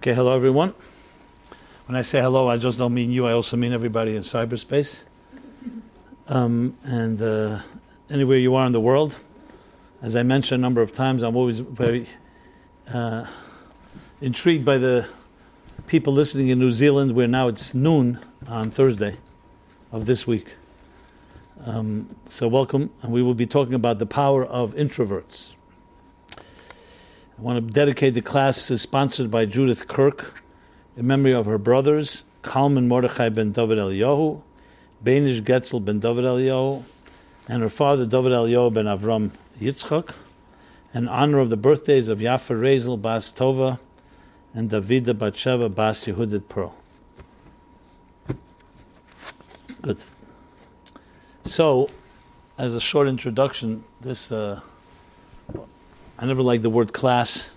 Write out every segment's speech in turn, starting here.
Okay, hello everyone. When I say hello, I just don't mean you, I also mean everybody in cyberspace. Um, and uh, anywhere you are in the world, as I mentioned a number of times, I'm always very uh, intrigued by the people listening in New Zealand, where now it's noon on Thursday of this week. Um, so, welcome, and we will be talking about the power of introverts. I want to dedicate the class is sponsored by Judith Kirk in memory of her brothers, Kalman Mordechai ben David Eliyahu, Benish Getzel ben David Eliyahu, and her father David Eliyahu ben Avram Yitzchak, in honor of the birthdays of Yafa Rezel Bas Tova and Davida Batsheva Bas Yehudit Pearl. Good. So, as a short introduction, this uh, I never liked the word class.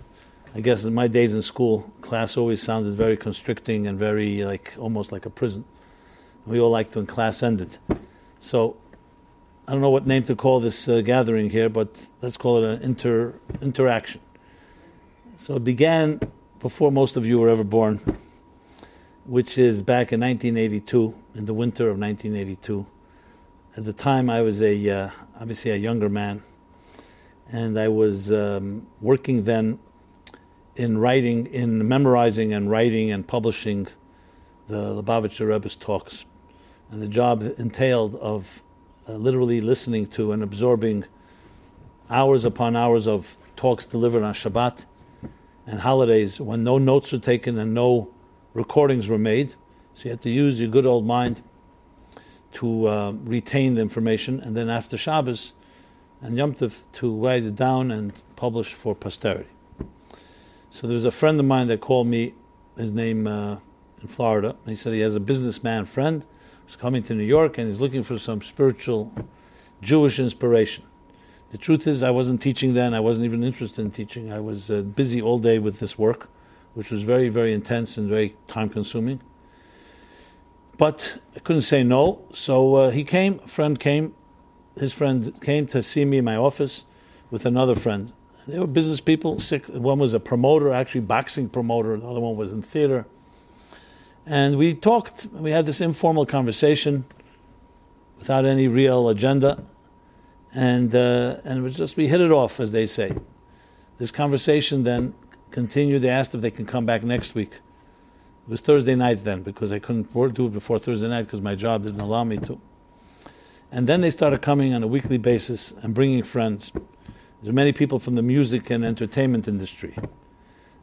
I guess in my days in school, class always sounded very constricting and very like almost like a prison. We all liked when class ended. So I don't know what name to call this uh, gathering here, but let's call it an inter interaction. So it began before most of you were ever born, which is back in 1982, in the winter of 1982. At the time, I was a uh, obviously a younger man and I was um, working then in writing, in memorizing and writing and publishing the Lubavitcher Rebbe's talks. And the job entailed of uh, literally listening to and absorbing hours upon hours of talks delivered on Shabbat and holidays when no notes were taken and no recordings were made. So you had to use your good old mind to uh, retain the information. And then after Shabbos, and Yom Tov to write it down and publish for posterity. So there was a friend of mine that called me, his name uh, in Florida. He said he has a businessman friend who's coming to New York and he's looking for some spiritual Jewish inspiration. The truth is, I wasn't teaching then. I wasn't even interested in teaching. I was uh, busy all day with this work, which was very, very intense and very time consuming. But I couldn't say no. So uh, he came, a friend came, his friend came to see me in my office with another friend. They were business people. One was a promoter, actually boxing promoter. The other one was in theater. And we talked. We had this informal conversation without any real agenda, and uh, and it was just we hit it off, as they say. This conversation then continued. They asked if they can come back next week. It was Thursday nights then because I couldn't do it before Thursday night because my job didn't allow me to. And then they started coming on a weekly basis and bringing friends. There are many people from the music and entertainment industry.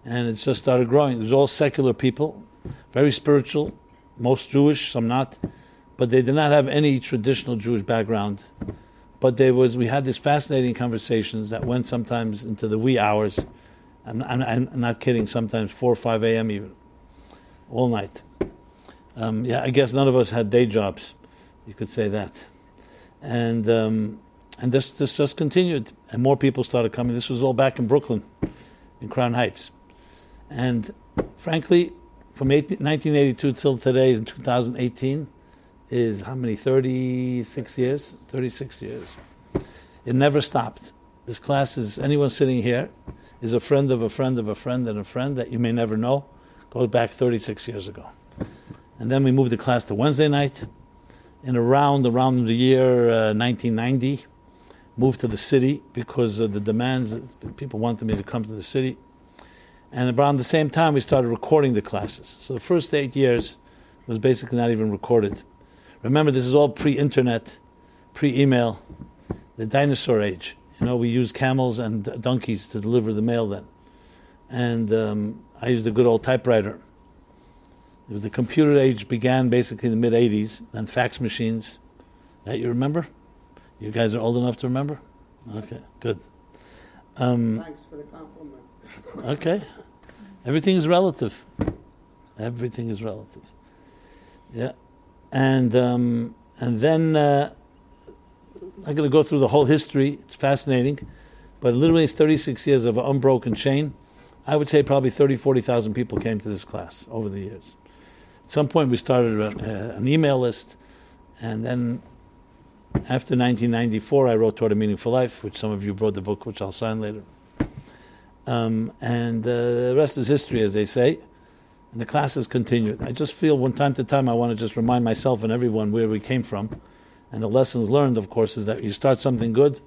And it just started growing. It was all secular people, very spiritual, most Jewish, some not, but they did not have any traditional Jewish background. But there was, we had these fascinating conversations that went sometimes into the wee hours. I'm, I'm, I'm not kidding, sometimes 4 or 5 a.m. even, all night. Um, yeah, I guess none of us had day jobs. You could say that and um, and this this just continued, and more people started coming. This was all back in Brooklyn, in Crown Heights, and frankly, from 1982 till today, in 2018, is how many? 36 years. 36 years. It never stopped. This class is anyone sitting here is a friend of a friend of a friend and a friend that you may never know. Goes back 36 years ago, and then we moved the class to Wednesday night in around around the year uh, 1990, moved to the city because of the demands. People wanted me to come to the city, and around the same time we started recording the classes. So the first eight years was basically not even recorded. Remember, this is all pre-internet, pre-email, the dinosaur age. You know, we used camels and donkeys to deliver the mail then, and um, I used a good old typewriter the computer age began basically in the mid 80s, then fax machines. That you remember? You guys are old enough to remember? Okay, good. Um, Thanks for the compliment. okay. Everything is relative. Everything is relative. Yeah. And, um, and then uh, I'm going to go through the whole history. It's fascinating. But literally, it's 36 years of an unbroken chain. I would say probably 30, 40,000 people came to this class over the years. Some point, we started a, an email list, and then after 1994, I wrote Toward a Meaningful Life, which some of you brought the book, which I'll sign later. Um, and uh, the rest is history, as they say. and the classes continued. I just feel one time to time I want to just remind myself and everyone where we came from. And the lessons learned, of course, is that you start something good,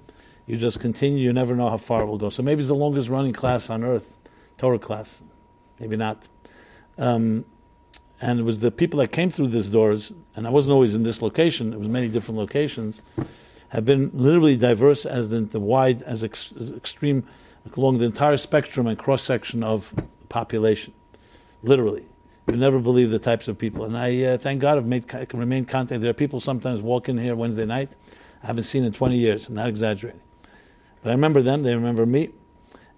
you just continue, you never know how far it will go. So maybe it's the longest running class on earth, Torah class. Maybe not. Um, and it was the people that came through these doors, and I wasn't always in this location, it was many different locations, have been literally diverse as the, the wide, as, ex, as extreme, along the entire spectrum and cross section of population literally. You never believe the types of people. And I uh, thank God I've made, I can remain contact. There are people sometimes walk in here Wednesday night. I haven't seen in 20 years. I'm not exaggerating. But I remember them. They remember me.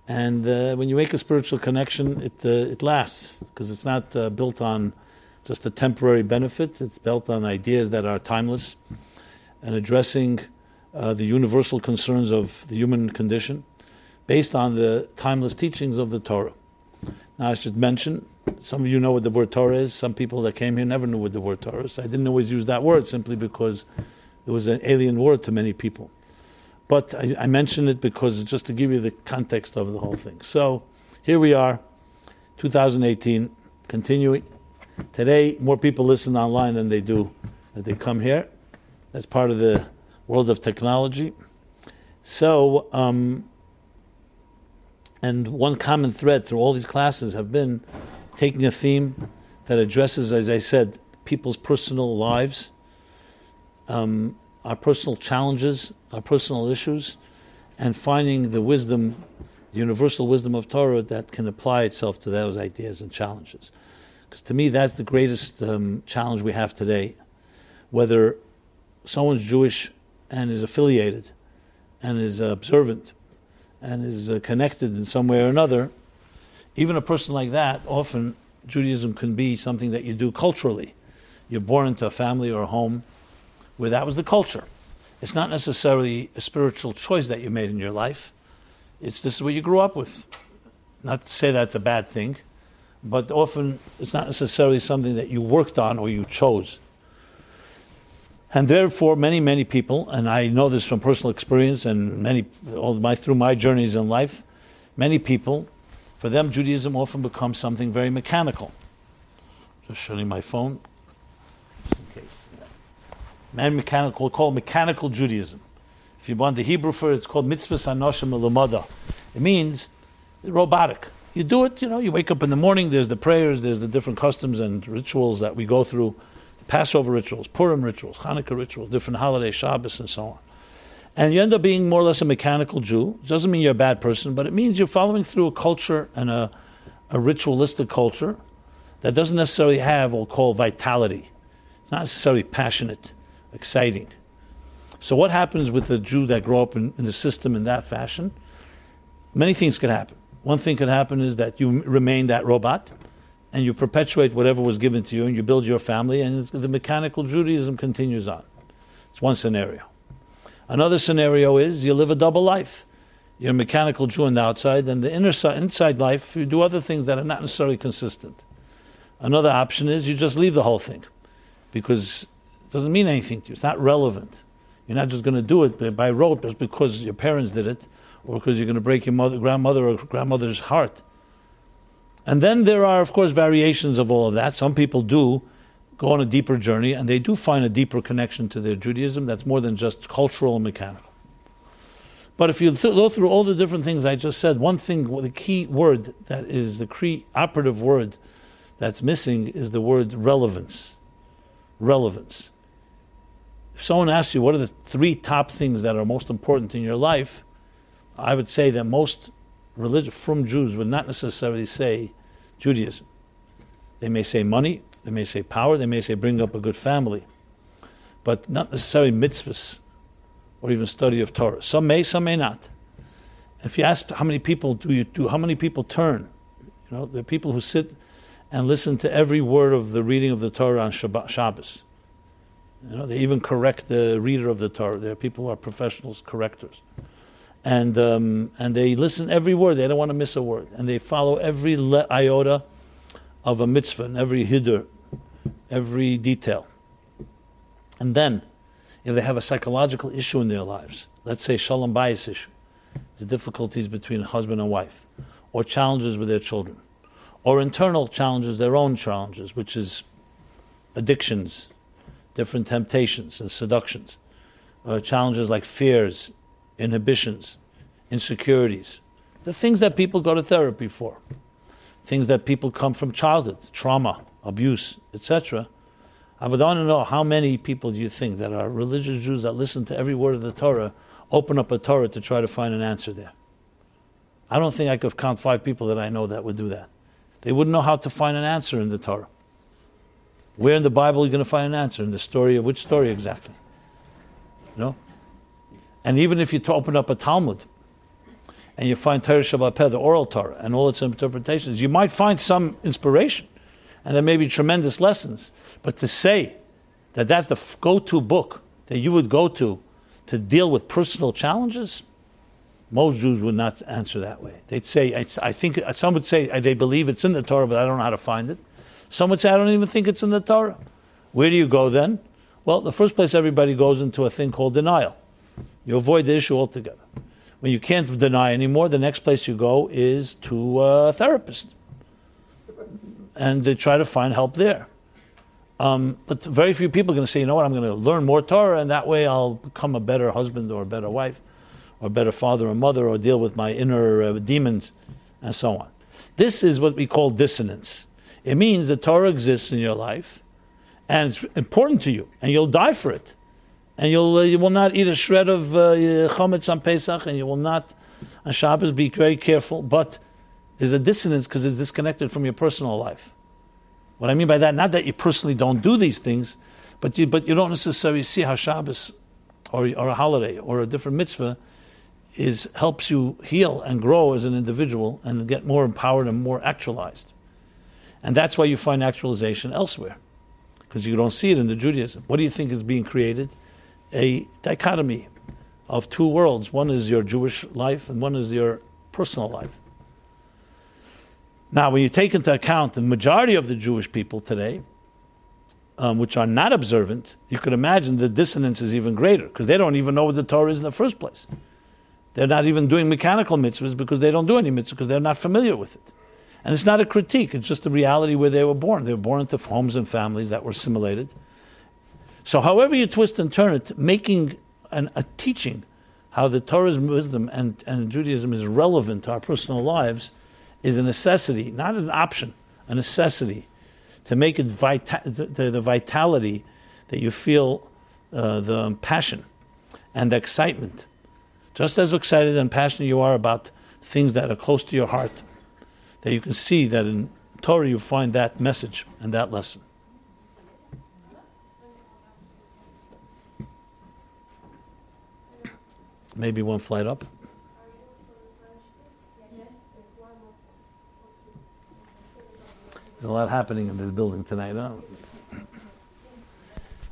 And uh, when you make a spiritual connection, it, uh, it lasts because it's not uh, built on just a temporary benefit. It's built on ideas that are timeless and addressing uh, the universal concerns of the human condition based on the timeless teachings of the Torah. Now, I should mention some of you know what the word Torah is. Some people that came here never knew what the word Torah is. I didn't always use that word simply because it was an alien word to many people. But I, I mention it because just to give you the context of the whole thing. So here we are, 2018, continuing. Today, more people listen online than they do that they come here. That's part of the world of technology. So, um, and one common thread through all these classes have been taking a theme that addresses, as I said, people's personal lives, um, our personal challenges, our personal issues, and finding the wisdom, the universal wisdom of Torah that can apply itself to those ideas and challenges. Because to me, that's the greatest um, challenge we have today. Whether someone's Jewish and is affiliated and is observant and is uh, connected in some way or another, even a person like that, often Judaism can be something that you do culturally. You're born into a family or a home where that was the culture. It's not necessarily a spiritual choice that you made in your life. It's this is what you grew up with. Not to say that's a bad thing, but often it's not necessarily something that you worked on or you chose. And therefore, many, many people, and I know this from personal experience and many, all my, through my journeys in life, many people for them, Judaism often becomes something very mechanical. Just showing my phone. in case. Man mechanical, called mechanical Judaism. If you want the Hebrew for it, it's called mitzvah anoshim elamada. It means robotic. You do it, you know, you wake up in the morning, there's the prayers, there's the different customs and rituals that we go through, Passover rituals, Purim rituals, Hanukkah rituals, different holidays, Shabbos, and so on and you end up being more or less a mechanical Jew. It doesn't mean you're a bad person, but it means you're following through a culture and a, a ritualistic culture that doesn't necessarily have what we'll call vitality. It's not necessarily passionate, exciting. So what happens with a Jew that grew up in, in the system in that fashion? Many things could happen. One thing could happen is that you remain that robot and you perpetuate whatever was given to you and you build your family and the mechanical Judaism continues on. It's one scenario. Another scenario is you live a double life. You're a mechanical Jew on the outside, and the inner side, inside life, you do other things that are not necessarily consistent. Another option is you just leave the whole thing because it doesn't mean anything to you. It's not relevant. You're not just going to do it by rote just because your parents did it or because you're going to break your mother, grandmother or grandmother's heart. And then there are, of course, variations of all of that. Some people do go on a deeper journey, and they do find a deeper connection to their Judaism that's more than just cultural and mechanical. But if you th- go through all the different things I just said, one thing, the key word that is the operative word that's missing is the word relevance. Relevance. If someone asks you what are the three top things that are most important in your life, I would say that most from Jews would not necessarily say Judaism. They may say money, they may say power, they may say bring up a good family, but not necessarily mitzvahs or even study of Torah. Some may, some may not. If you ask how many people do you do, how many people turn, you know, there are people who sit and listen to every word of the reading of the Torah on Shabbat, Shabbos. You know, they even correct the reader of the Torah. There are people who are professionals, correctors. And, um, and they listen every word. They don't want to miss a word. And they follow every le- iota of a mitzvah and every hiddur, every detail. And then, if they have a psychological issue in their lives, let's say shalom bayis issue, the difficulties between husband and wife, or challenges with their children, or internal challenges, their own challenges, which is addictions, different temptations and seductions, uh, challenges like fears, inhibitions, insecurities, the things that people go to therapy for, things that people come from childhood, trauma, abuse, etc. I would want to know how many people do you think that are religious Jews that listen to every word of the Torah open up a Torah to try to find an answer there? I don't think I could count five people that I know that would do that. They wouldn't know how to find an answer in the Torah. Where in the Bible are you going to find an answer? In the story of which story exactly? You know? And even if you open up a Talmud and you find Torah Shabbat the oral Torah, and all its interpretations, you might find some inspiration. And there may be tremendous lessons. But to say that that's the go to book that you would go to to deal with personal challenges, most Jews would not answer that way. They'd say, I think, some would say they believe it's in the Torah, but I don't know how to find it. Some would say, I don't even think it's in the Torah. Where do you go then? Well, the first place everybody goes into a thing called denial. You avoid the issue altogether. When you can't deny anymore, the next place you go is to a therapist. And they try to find help there. Um, but very few people are going to say, you know what, I'm going to learn more Torah, and that way I'll become a better husband or a better wife, or better father or mother, or deal with my inner uh, demons, and so on. This is what we call dissonance. It means the Torah exists in your life, and it's important to you, and you'll die for it. And you'll, uh, you will not eat a shred of uh, chametz on Pesach, and you will not, on Shabbos, be very careful. But there's a dissonance because it's disconnected from your personal life. What I mean by that, not that you personally don't do these things, but you, but you don't necessarily see how Shabbos or, or a holiday or a different mitzvah is helps you heal and grow as an individual and get more empowered and more actualized. And that's why you find actualization elsewhere, because you don't see it in the Judaism. What do you think is being created? A dichotomy of two worlds. One is your Jewish life, and one is your personal life. Now, when you take into account the majority of the Jewish people today, um, which are not observant, you can imagine the dissonance is even greater because they don't even know what the Torah is in the first place. They're not even doing mechanical mitzvahs because they don't do any mitzvahs because they're not familiar with it. And it's not a critique, it's just the reality where they were born. They were born into homes and families that were assimilated. So, however you twist and turn it, making an, a teaching how the Torah's wisdom and, and Judaism is relevant to our personal lives is a necessity, not an option, a necessity to make it vita- the, the vitality that you feel, uh, the passion and the excitement. Just as excited and passionate you are about things that are close to your heart, that you can see that in Torah you find that message and that lesson. Maybe one flight up. There's a lot happening in this building tonight. Huh?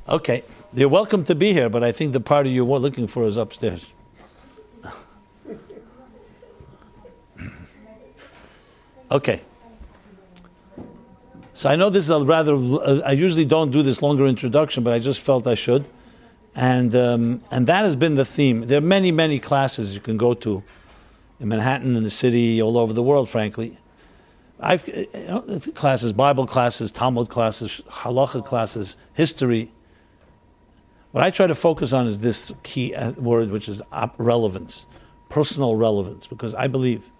Okay, you're welcome to be here, but I think the party you were looking for is upstairs. Okay. So I know this is a rather. Uh, I usually don't do this longer introduction, but I just felt I should, and um, and that has been the theme. There are many many classes you can go to in Manhattan, in the city, all over the world. Frankly, I've uh, you know, classes, Bible classes, Talmud classes, halacha classes, history. What I try to focus on is this key uh, word, which is relevance, personal relevance, because I believe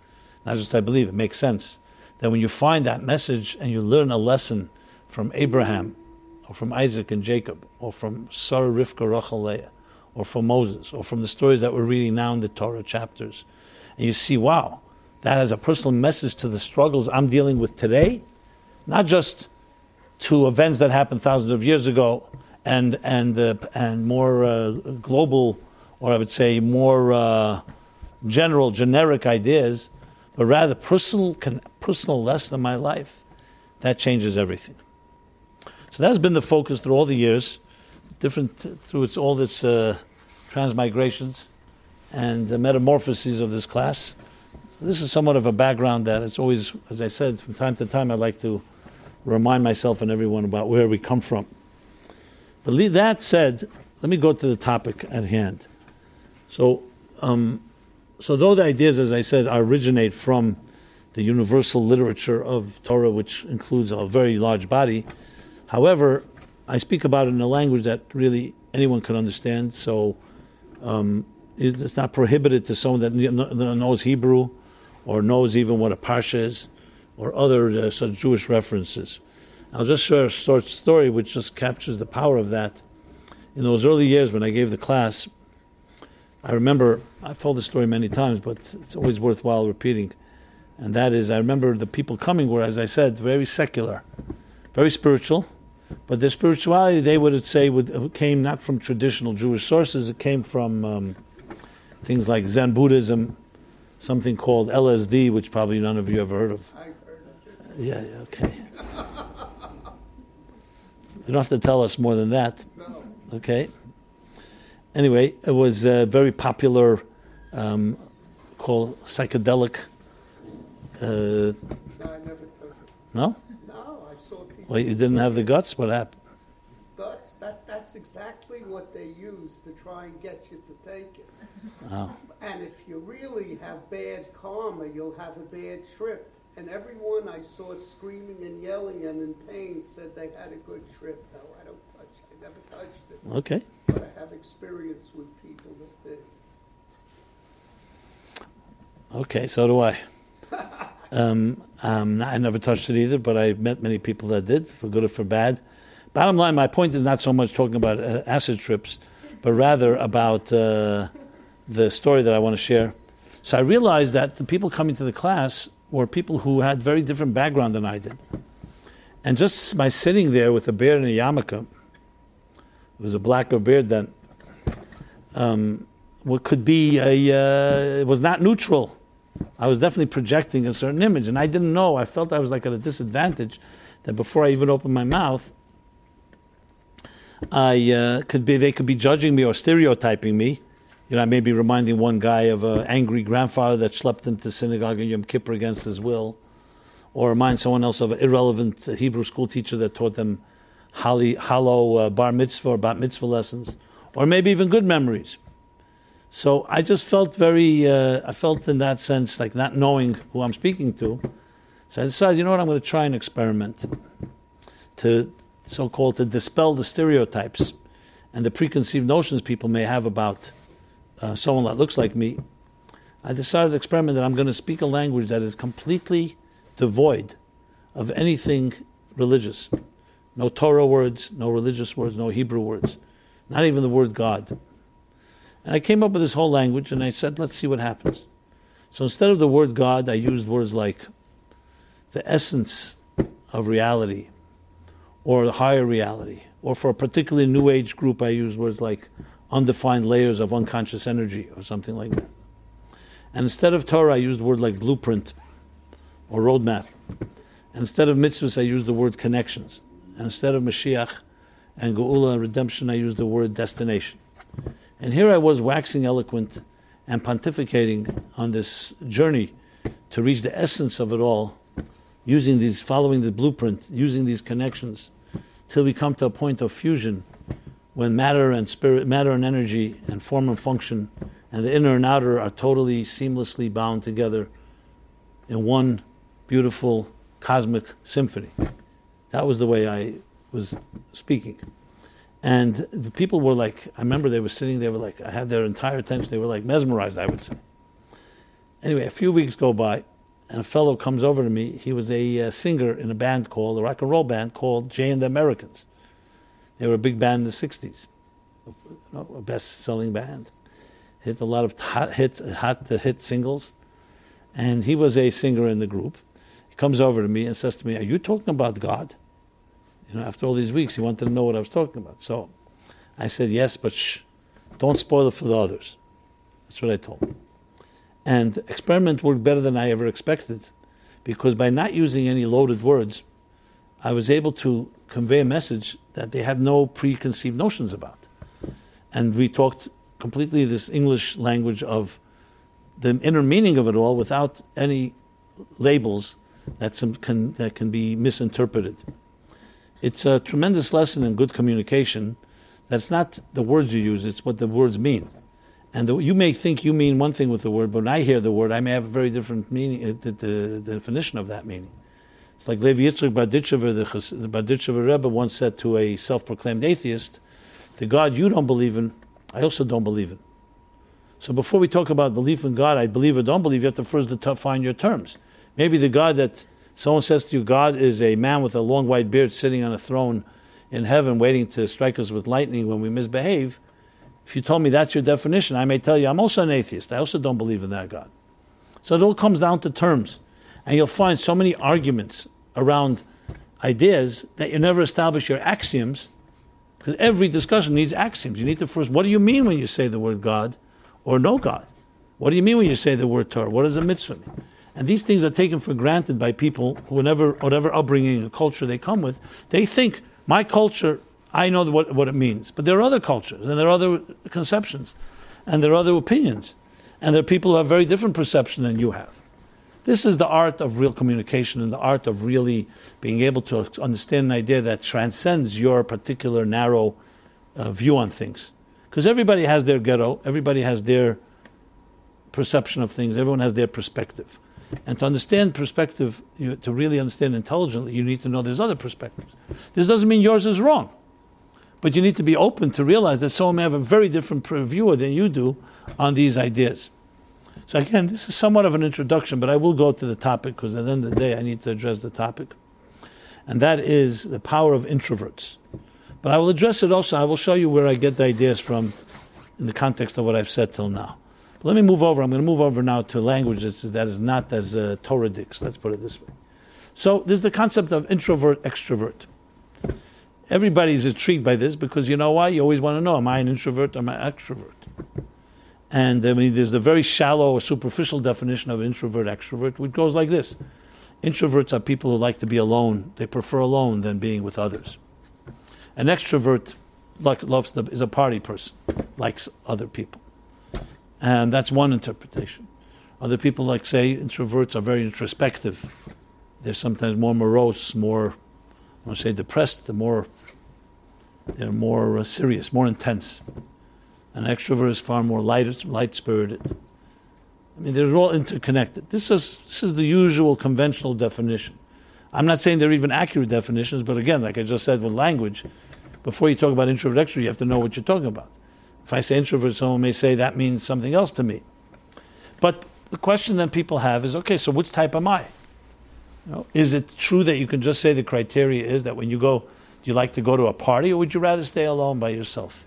not just I believe, it makes sense that when you find that message and you learn a lesson from Abraham, or from Isaac and Jacob, or from Sarah, Rivka, Rachel, Leah, or from Moses, or from the stories that we're reading now in the Torah chapters, and you see, wow, that has a personal message to the struggles I'm dealing with today, not just to events that happened thousands of years ago, and and uh, and more uh, global, or I would say more uh, general, generic ideas, but rather personal, personal lesson in my life, that changes everything. So that's been the focus through all the years, different through its, all this uh, transmigrations and the metamorphoses of this class. So this is somewhat of a background that it's always, as I said, from time to time, I like to remind myself and everyone about where we come from. But that said, let me go to the topic at hand. So, um, so those ideas, as I said, originate from the universal literature of Torah, which includes a very large body. However, I speak about it in a language that really anyone can understand. So um, it's not prohibited to someone that knows Hebrew or knows even what a parsha is or other uh, such Jewish references. I'll just share a short story which just captures the power of that. In those early years when I gave the class, I remember, I've told the story many times, but it's always worthwhile repeating. And that is, I remember the people coming were, as I said, very secular, very spiritual, but their spirituality, they would say, would, came not from traditional Jewish sources, it came from um, things like Zen Buddhism, something called LSD, which probably none of you ever heard of. I've heard of it. Yeah, yeah, okay. you don't have to tell us more than that. No. Okay. Anyway, it was a very popular, um, called psychedelic. Uh, No, I never took it. no? No, I saw people. Well, you didn't have the guts? What happened? Guts, that, that's exactly what they use to try and get you to take it. Oh. And if you really have bad karma, you'll have a bad trip. And everyone I saw screaming and yelling and in pain said they had a good trip. No, I don't touch it. I never touched it. Okay. But I have experience with people that did. Okay, so do I. Um, um, I never touched it either, but I met many people that did, for good or for bad. Bottom line, my point is not so much talking about uh, acid trips, but rather about uh, the story that I want to share. So I realized that the people coming to the class were people who had very different background than I did. And just by sitting there with a beard and a yarmulke, it was a blacker beard then, um, what could be a, uh, it was not neutral. I was definitely projecting a certain image, and I didn't know. I felt I was like at a disadvantage that before I even opened my mouth, I uh, could be they could be judging me or stereotyping me. You know, I may be reminding one guy of an angry grandfather that schlepped him to synagogue in Yom Kippur against his will, or remind someone else of an irrelevant Hebrew school teacher that taught them holly, hollow uh, bar mitzvah or bat mitzvah lessons, or maybe even good memories. So I just felt very, uh, I felt in that sense like not knowing who I'm speaking to. So I decided, you know what, I'm going to try an experiment to so-called to dispel the stereotypes and the preconceived notions people may have about uh, someone that looks like me. I decided to experiment that I'm going to speak a language that is completely devoid of anything religious. No Torah words, no religious words, no Hebrew words, not even the word God. And I came up with this whole language and I said, let's see what happens. So instead of the word God, I used words like the essence of reality or higher reality. Or for a particularly new age group, I used words like undefined layers of unconscious energy or something like that. And instead of Torah, I used word like blueprint or roadmap. And instead of mitzvahs, I used the word connections. And instead of Mashiach and Geula and redemption, I used the word destination. And here I was waxing eloquent and pontificating on this journey to reach the essence of it all, using these, following the blueprint, using these connections, till we come to a point of fusion when matter and spirit, matter and energy, and form and function, and the inner and outer are totally seamlessly bound together in one beautiful cosmic symphony. That was the way I was speaking. And the people were like, I remember they were sitting, they were like, I had their entire attention, they were like mesmerized, I would say. Anyway, a few weeks go by, and a fellow comes over to me. He was a uh, singer in a band called, a rock and roll band called Jay and the Americans. They were a big band in the 60s, you know, a best selling band. Hit a lot of hot hits, hot hit singles. And he was a singer in the group. He comes over to me and says to me, Are you talking about God? You know, after all these weeks, he wanted to know what I was talking about. So I said, Yes, but shh, don't spoil it for the others. That's what I told him. And experiment worked better than I ever expected because by not using any loaded words, I was able to convey a message that they had no preconceived notions about. And we talked completely this English language of the inner meaning of it all without any labels that, some can, that can be misinterpreted. It's a tremendous lesson in good communication. That's not the words you use, it's what the words mean. And the, you may think you mean one thing with the word, but when I hear the word, I may have a very different meaning, uh, the, the, the definition of that meaning. It's like Levi Yitzchak Berditchever, the, the Rebbe once said to a self-proclaimed atheist, the God you don't believe in, I also don't believe in. So before we talk about belief in God, I believe or don't believe, you have to first define your terms. Maybe the God that someone says to you, God is a man with a long white beard sitting on a throne in heaven waiting to strike us with lightning when we misbehave, if you told me that's your definition, I may tell you I'm also an atheist. I also don't believe in that God. So it all comes down to terms. And you'll find so many arguments around ideas that you never establish your axioms because every discussion needs axioms. You need to first, what do you mean when you say the word God or no God? What do you mean when you say the word Torah? What does a mitzvah mean? And these things are taken for granted by people, whenever, whatever upbringing and culture they come with. They think, my culture, I know what, what it means. But there are other cultures, and there are other conceptions, and there are other opinions. And there are people who have very different perception than you have. This is the art of real communication and the art of really being able to understand an idea that transcends your particular narrow uh, view on things. Because everybody has their ghetto, everybody has their perception of things, everyone has their perspective. And to understand perspective, you, to really understand intelligently, you need to know there's other perspectives. This doesn't mean yours is wrong, but you need to be open to realize that someone may have a very different view than you do on these ideas. So again, this is somewhat of an introduction, but I will go to the topic because at the end of the day, I need to address the topic, and that is the power of introverts. But I will address it also. I will show you where I get the ideas from in the context of what I've said till now. Let me move over. I'm going to move over now to language that is not as uh, Torah dicks. Let's put it this way. So there's the concept of introvert extrovert. Everybody's intrigued by this because you know why? You always want to know: Am I an introvert? or Am I an extrovert? And I mean, there's a very shallow or superficial definition of introvert extrovert, which goes like this: Introverts are people who like to be alone. They prefer alone than being with others. An extrovert loves the, is a party person, likes other people, and that's one interpretation. Other people like say introverts are very introspective. They're sometimes more morose, more I want to say depressed. They're more they're more uh, serious, more intense. An extrovert is far more light, light spirited. I mean, they're all interconnected. This is, this is the usual conventional definition. I'm not saying they're even accurate definitions, but again, like I just said with language, before you talk about introvert extrovert, you have to know what you're talking about. If I say introvert, someone may say that means something else to me. But the question that people have is okay, so which type am I? You know, is it true that you can just say the criteria is that when you go, do you like to go to a party or would you rather stay alone by yourself?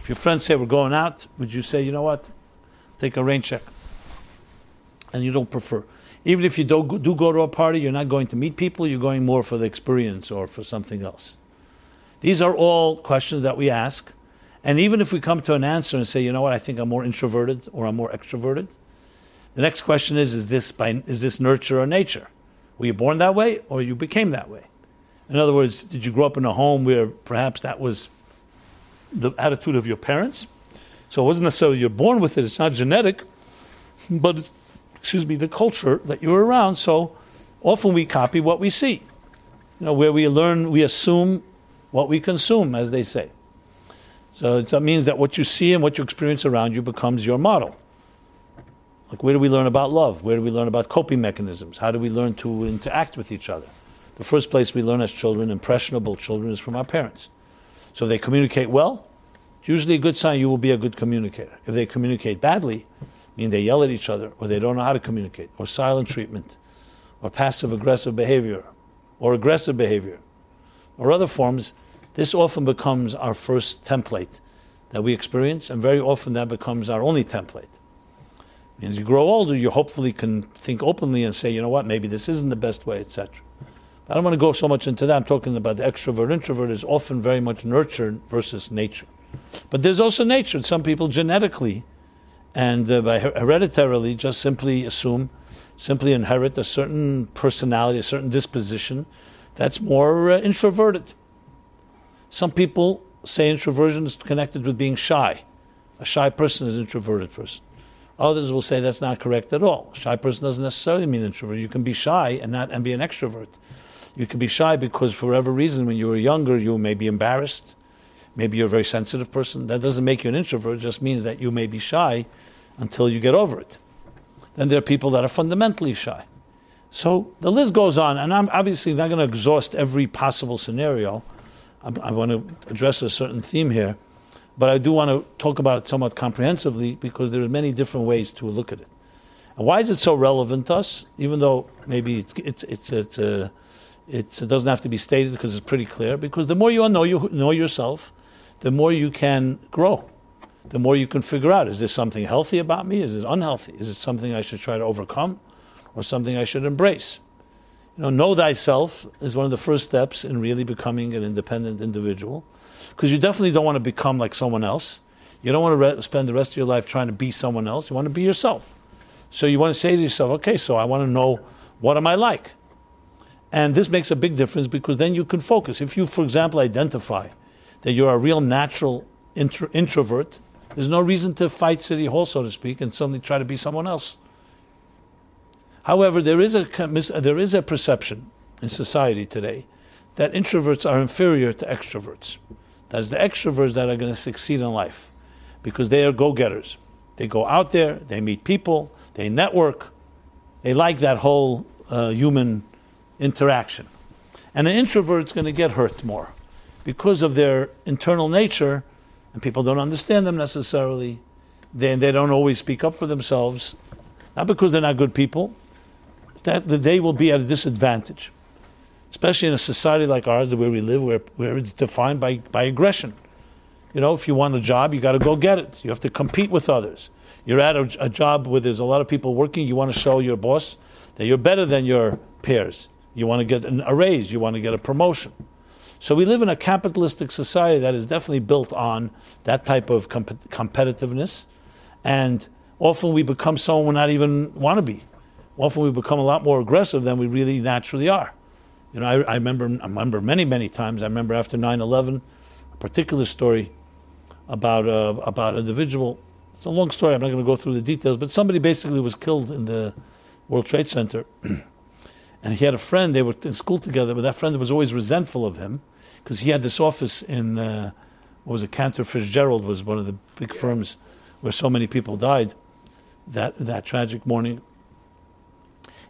If your friends say we're going out, would you say, you know what, take a rain check? And you don't prefer. Even if you do, do go to a party, you're not going to meet people, you're going more for the experience or for something else. These are all questions that we ask. And even if we come to an answer and say, you know what, I think I'm more introverted or I'm more extroverted, the next question is, is this, by, is this nurture or nature? Were you born that way or you became that way? In other words, did you grow up in a home where perhaps that was the attitude of your parents? So it wasn't necessarily you're born with it, it's not genetic, but it's, excuse me, the culture that you're around. So often we copy what we see. You know, where we learn, we assume what we consume, as they say. So that means that what you see and what you experience around you becomes your model. Like, where do we learn about love? Where do we learn about coping mechanisms? How do we learn to interact with each other? The first place we learn as children, impressionable children, is from our parents. So if they communicate well, it's usually a good sign you will be a good communicator. If they communicate badly, meaning they yell at each other, or they don't know how to communicate, or silent treatment, or passive aggressive behavior, or aggressive behavior, or other forms, this often becomes our first template that we experience, and very often that becomes our only template. As you grow older, you hopefully can think openly and say, you know what, maybe this isn't the best way, etc. I don't want to go so much into that. I'm talking about the extrovert introvert is often very much nurtured versus nature. But there's also nature. Some people genetically and uh, by hereditarily just simply assume, simply inherit a certain personality, a certain disposition that's more uh, introverted. Some people say introversion is connected with being shy. A shy person is an introverted person. Others will say that's not correct at all. A shy person doesn't necessarily mean introvert. You can be shy and not and be an extrovert. You can be shy because for whatever reason, when you were younger, you may be embarrassed. Maybe you're a very sensitive person. That doesn't make you an introvert. It just means that you may be shy until you get over it. Then there are people that are fundamentally shy. So the list goes on, and I'm obviously not going to exhaust every possible scenario. I, I want to address a certain theme here, but I do want to talk about it somewhat comprehensively because there are many different ways to look at it. And why is it so relevant to us? Even though maybe it's it's it's, it's, uh, it's it doesn't have to be stated because it's pretty clear. Because the more you know you know yourself, the more you can grow. The more you can figure out: is this something healthy about me? Is this unhealthy? Is it something I should try to overcome? or something I should embrace. You know, know thyself is one of the first steps in really becoming an independent individual, because you definitely don't want to become like someone else. You don't want to re- spend the rest of your life trying to be someone else. You want to be yourself. So you want to say to yourself, okay, so I want to know what am I like? And this makes a big difference because then you can focus. If you, for example, identify that you're a real natural intro- introvert, there's no reason to fight City Hall, so to speak, and suddenly try to be someone else. However, there is a there is a perception in society today that introverts are inferior to extroverts. That is the extroverts that are going to succeed in life because they are go-getters. They go out there, they meet people, they network, they like that whole uh, human interaction. And an introvert is going to get hurt more because of their internal nature, and people don't understand them necessarily. They, they don't always speak up for themselves, not because they're not good people, that they will be at a disadvantage, especially in a society like ours, where we live, where, where it's defined by, by aggression. You know, if you want a job, you got to go get it. You have to compete with others. You're at a, a, job where there's a lot of people working. You want to show your boss that you're better than your peers. You want to get an, a raise. You want to get a promotion. So we live in a capitalistic society that is definitely built on that type of comp- competitiveness, and often we become someone we not even want to be often we become a lot more aggressive than we really naturally are. You know, I, I remember, I remember many, many times. I remember after 9/11, a particular story about uh, about an individual. It's a long story. I'm not going to go through the details, but somebody basically was killed in the World Trade Center, and he had a friend. They were in school together, but that friend was always resentful of him because he had this office in uh, what was it? Cantor Fitzgerald was one of the big firms where so many people died that that tragic morning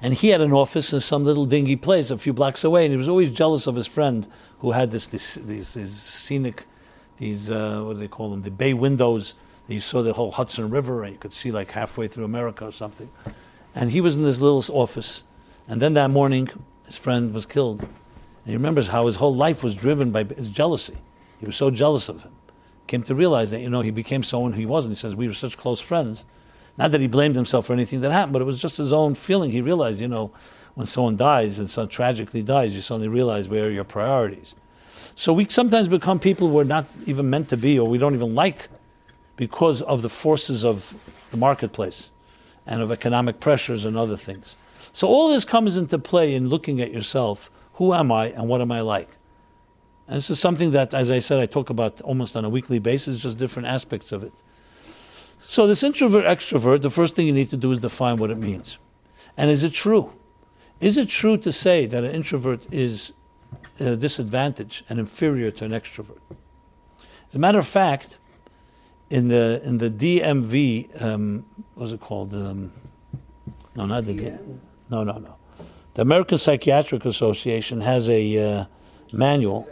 and he had an office in some little dingy place a few blocks away, and he was always jealous of his friend who had this, this these, scenic, these uh, what do they call them, the bay windows. You saw the whole Hudson River, and you could see like halfway through America or something. And he was in this little office, and then that morning, his friend was killed. And he remembers how his whole life was driven by his jealousy. He was so jealous of him. Came to realize that you know he became someone who he wasn't. He says we were such close friends not that he blamed himself for anything that happened, but it was just his own feeling. He realized, you know, when someone dies and so tragically dies, you suddenly realize where are your priorities. So we sometimes become people we're not even meant to be or we don't even like because of the forces of the marketplace and of economic pressures and other things. So all this comes into play in looking at yourself. Who am I and what am I like? And this is something that, as I said, I talk about almost on a weekly basis, just different aspects of it. So, this introvert extrovert, the first thing you need to do is define what it means. And is it true? Is it true to say that an introvert is at a disadvantage and inferior to an extrovert? As a matter of fact, in the in the DMV, um, what's it called? Um, no, not the D- no, no, no. The American Psychiatric Association has a uh, manual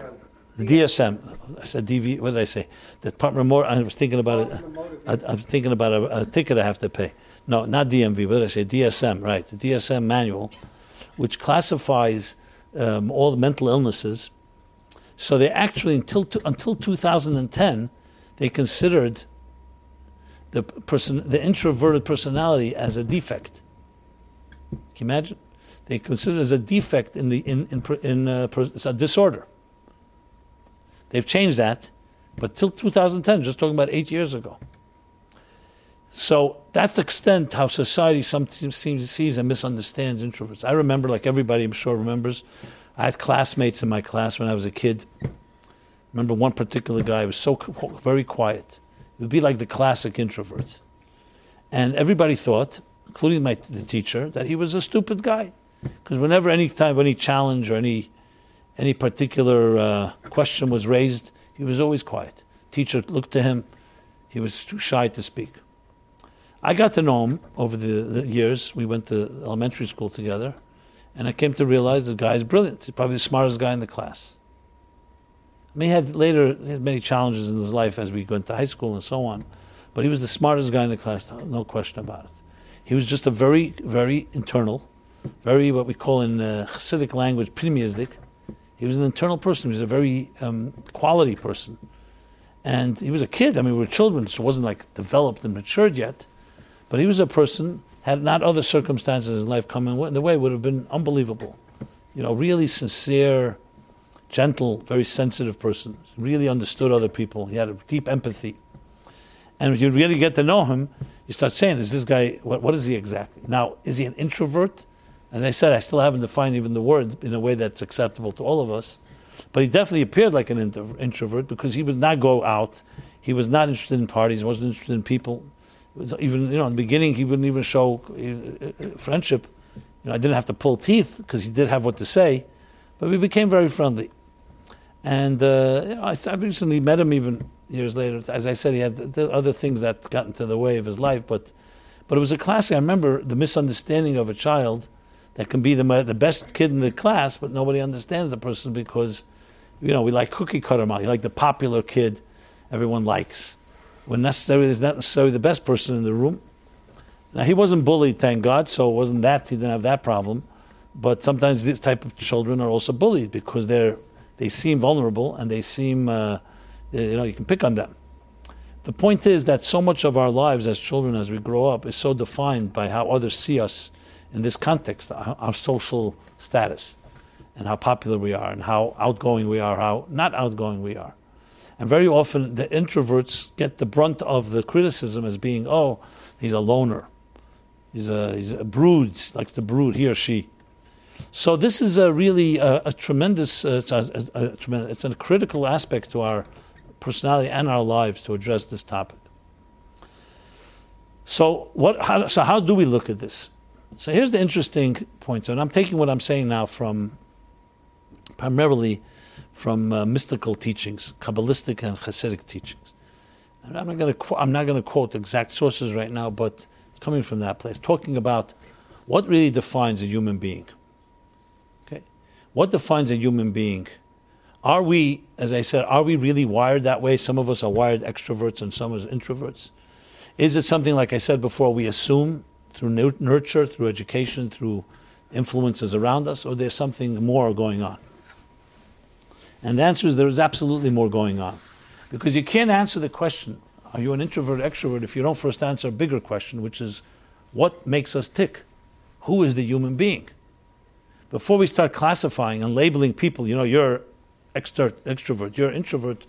the DSM. I said DV. What did I say? The Department of. I was thinking about it. I, I, was thinking about a, a, ticket I have to pay. No, not DMV. What did I say? DSM. Right. The DSM manual, which classifies um, all the mental illnesses. So they actually until until 2010, they considered the person the introverted personality as a defect. Can you imagine? They consider it as a defect in the in in, in uh, a disorder. They've changed that, but till 2010, just talking about eight years ago. So that's the extent how society sometimes sees and misunderstands introverts. I remember, like everybody I'm sure remembers, I had classmates in my class when I was a kid. remember one particular guy was so very quiet. It would be like the classic introvert. And everybody thought, including my, the teacher, that he was a stupid guy. Because whenever any time, any challenge or any any particular uh, question was raised, he was always quiet. teacher looked to him. He was too shy to speak. I got to know him over the, the years. We went to elementary school together, and I came to realize the guy is brilliant. He's probably the smartest guy in the class. I mean, he had later he had many challenges in his life as we went to high school and so on, but he was the smartest guy in the class, no question about it. He was just a very, very internal, very what we call in uh, Hasidic language, pnimiyusdik. He was an internal person. He was a very um, quality person. And he was a kid. I mean, we were children, so it wasn't like developed and matured yet. But he was a person, had not other circumstances in life come in the way, would have been unbelievable. You know, really sincere, gentle, very sensitive person. Really understood other people. He had a deep empathy. And if you really get to know him, you start saying, is this guy, what, what is he exactly? Now, is he an introvert? As I said, I still haven't defined even the word in a way that's acceptable to all of us. But he definitely appeared like an introvert because he would not go out. He was not interested in parties, He wasn't interested in people. even, you know, in the beginning, he wouldn't even show uh, uh, friendship. You know, I didn't have to pull teeth because he did have what to say. But we became very friendly. And uh, you know, I, I recently met him even years later. As I said, he had other things that got into the way of his life, but but it was a classic. I remember the misunderstanding of a child that can be the the best kid in the class, but nobody understands the person because you know we like cookie cutter. You like the popular kid everyone likes. When necessarily there's not necessarily the best person in the room. Now he wasn't bullied, thank God, so it wasn't that he didn't have that problem. But sometimes these type of children are also bullied because they're they seem vulnerable and they seem uh, you know, you can pick on them. The point is that so much of our lives as children, as we grow up, is so defined by how others see us in this context, our, our social status, and how popular we are, and how outgoing we are, how not outgoing we are. And very often, the introverts get the brunt of the criticism as being, oh, he's a loner. He's a, he's a brood, likes to brood, he or she. So this is a really a, a tremendous, uh, it's, a, a, a, it's a critical aspect to our personality and our lives to address this topic. So, what, how, so how do we look at this? So, here's the interesting point. And I'm taking what I'm saying now from primarily from uh, mystical teachings, Kabbalistic and Hasidic teachings. I'm not going to I'm not going to quote exact sources right now, but it's coming from that place, talking about what really defines a human being. Okay, what defines a human being? Are we, as I said, are we really wired that way? Some of us are wired extroverts and some are introverts. Is it something, like I said before, we assume through nurture, through education, through influences around us, or there's something more going on? And the answer is there is absolutely more going on. Because you can't answer the question, are you an introvert extrovert, if you don't first answer a bigger question, which is, what makes us tick? Who is the human being? Before we start classifying and labeling people, you know, you're extrovert, extrovert, you're introvert.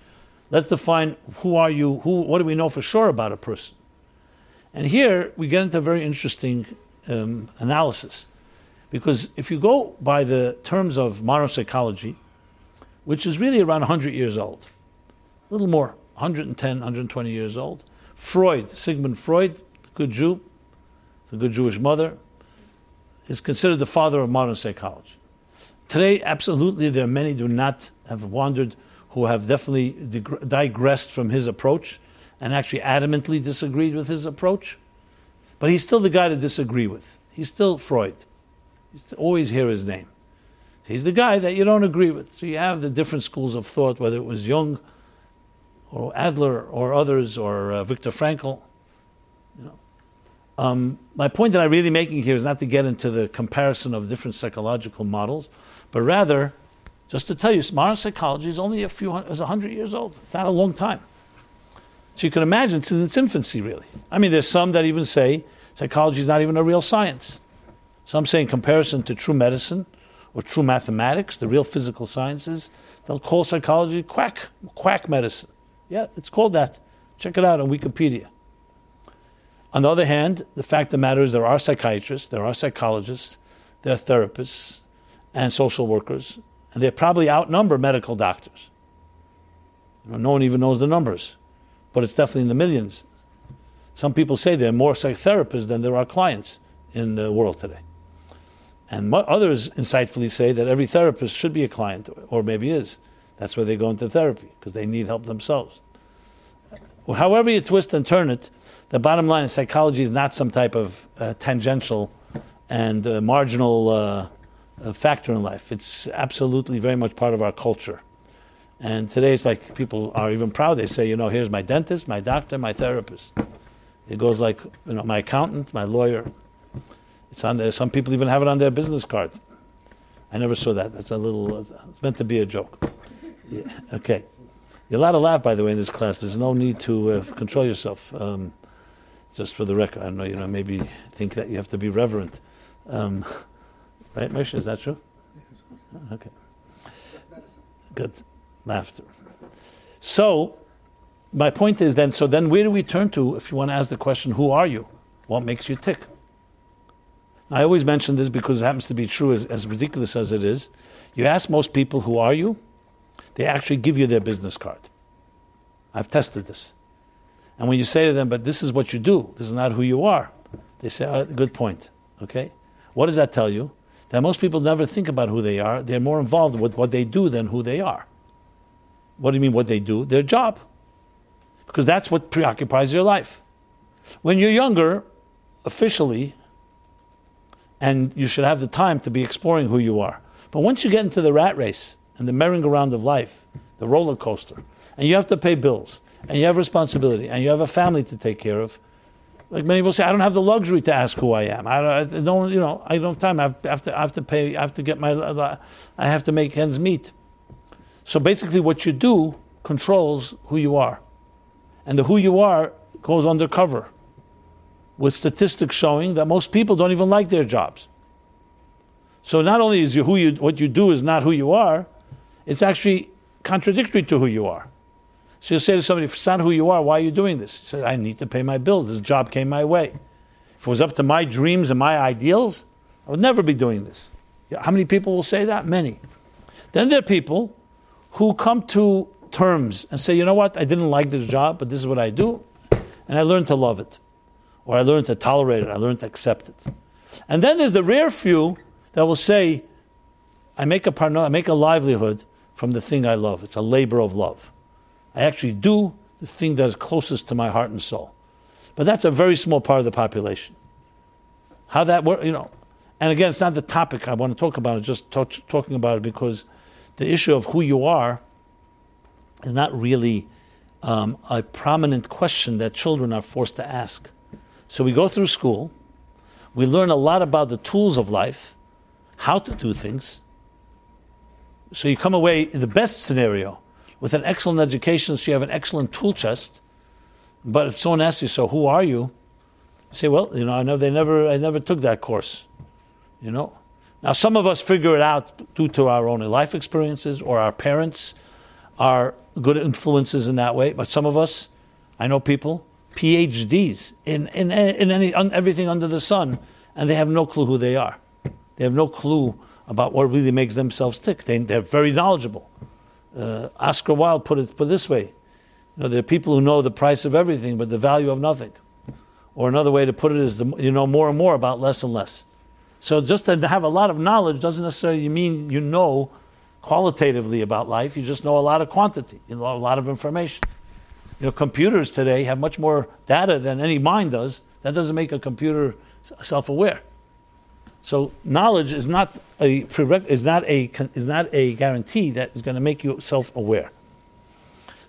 Let's define who are you, who, what do we know for sure about a person? And here we get into a very interesting um, analysis. Because if you go by the terms of modern psychology, which is really around 100 years old, a little more, 110, 120 years old, Freud, Sigmund Freud, the good Jew, the good Jewish mother, is considered the father of modern psychology. Today, absolutely, there are many who do not have wandered, who have definitely digressed from his approach and actually adamantly disagreed with his approach. But he's still the guy to disagree with. He's still Freud. You always hear his name. He's the guy that you don't agree with. So you have the different schools of thought, whether it was Jung or Adler or others or uh, Viktor Frankl. You know. Um, my point that I'm really making here is not to get into the comparison of different psychological models, but rather just to tell you, modern psychology is only a few is a hundred years old. It's not a long time. So you can imagine it's in its infancy, really. I mean, there's some that even say psychology is not even a real science. Some say, in comparison to true medicine or true mathematics, the real physical sciences, they'll call psychology quack, quack medicine. Yeah, it's called that. Check it out on Wikipedia. On the other hand, the fact of the matter is there are psychiatrists, there are psychologists, there are therapists, and social workers, and they probably outnumber medical doctors. No one even knows the numbers, but it's definitely in the millions. Some people say there are more psychotherapists than there are clients in the world today. And others insightfully say that every therapist should be a client, or maybe is. That's why they go into therapy, because they need help themselves. However you twist and turn it, the bottom line is psychology is not some type of uh, tangential and uh, marginal uh, uh, factor in life. It's absolutely very much part of our culture. And today it's like people are even proud. They say, you know, here's my dentist, my doctor, my therapist. It goes like, you know, my accountant, my lawyer. It's on there. Some people even have it on their business card. I never saw that. That's a little, it's meant to be a joke. Yeah. Okay. You're allowed to laugh, by the way, in this class. There's no need to uh, control yourself. Um, just for the record, I know, you know, maybe think that you have to be reverent. Um, right, Moshe, is that true? Okay. Good. Laughter. So, my point is then, so then where do we turn to if you want to ask the question, who are you? What makes you tick? I always mention this because it happens to be true, as, as ridiculous as it is. You ask most people, who are you? They actually give you their business card. I've tested this. And when you say to them, but this is what you do, this is not who you are, they say, oh, good point. Okay? What does that tell you? That most people never think about who they are. They're more involved with what they do than who they are. What do you mean what they do? Their job. Because that's what preoccupies your life. When you're younger, officially, and you should have the time to be exploring who you are. But once you get into the rat race and the merry-go-round of life, the roller coaster, and you have to pay bills, and you have responsibility, and you have a family to take care of, like many people say, I don't have the luxury to ask who I am. I don't, you know, I don't have time. I have, to, I have to pay. I have to get my. I have to make ends meet. So basically, what you do controls who you are, and the who you are goes undercover with statistics showing that most people don't even like their jobs. So not only is you, who you, what you do is not who you are, it's actually contradictory to who you are. So you'll say to somebody, if it's not who you are, why are you doing this? He said, I need to pay my bills. This job came my way. If it was up to my dreams and my ideals, I would never be doing this. How many people will say that? Many. Then there are people who come to terms and say, you know what, I didn't like this job, but this is what I do, and I learned to love it or I learned to tolerate it, I learned to accept it. And then there's the rare few that will say, I make a I make a livelihood from the thing I love. It's a labor of love. I actually do the thing that is closest to my heart and soul. But that's a very small part of the population. How that works, you know. And again, it's not the topic I want to talk about. It's just talk, talking about it because the issue of who you are is not really um, a prominent question that children are forced to ask. So we go through school, we learn a lot about the tools of life, how to do things. So you come away in the best scenario with an excellent education, so you have an excellent tool chest. But if someone asks you, "So who are you?" you say, "Well, you know, I know they never, I never took that course." You know. Now, some of us figure it out due to our own life experiences or our parents are good influences in that way. But some of us, I know people PhDs in, in, in any, on everything under the sun, and they have no clue who they are. They have no clue about what really makes themselves tick. They, they're very knowledgeable. Uh, Oscar Wilde put it, put it this way you know, there are people who know the price of everything, but the value of nothing. Or another way to put it is the, you know more and more about less and less. So just to have a lot of knowledge doesn't necessarily mean you know qualitatively about life. You just know a lot of quantity, you know, a lot of information. You know, computers today have much more data than any mind does. That doesn't make a computer self-aware. So knowledge is not a is not a is not a guarantee that is going to make you self-aware.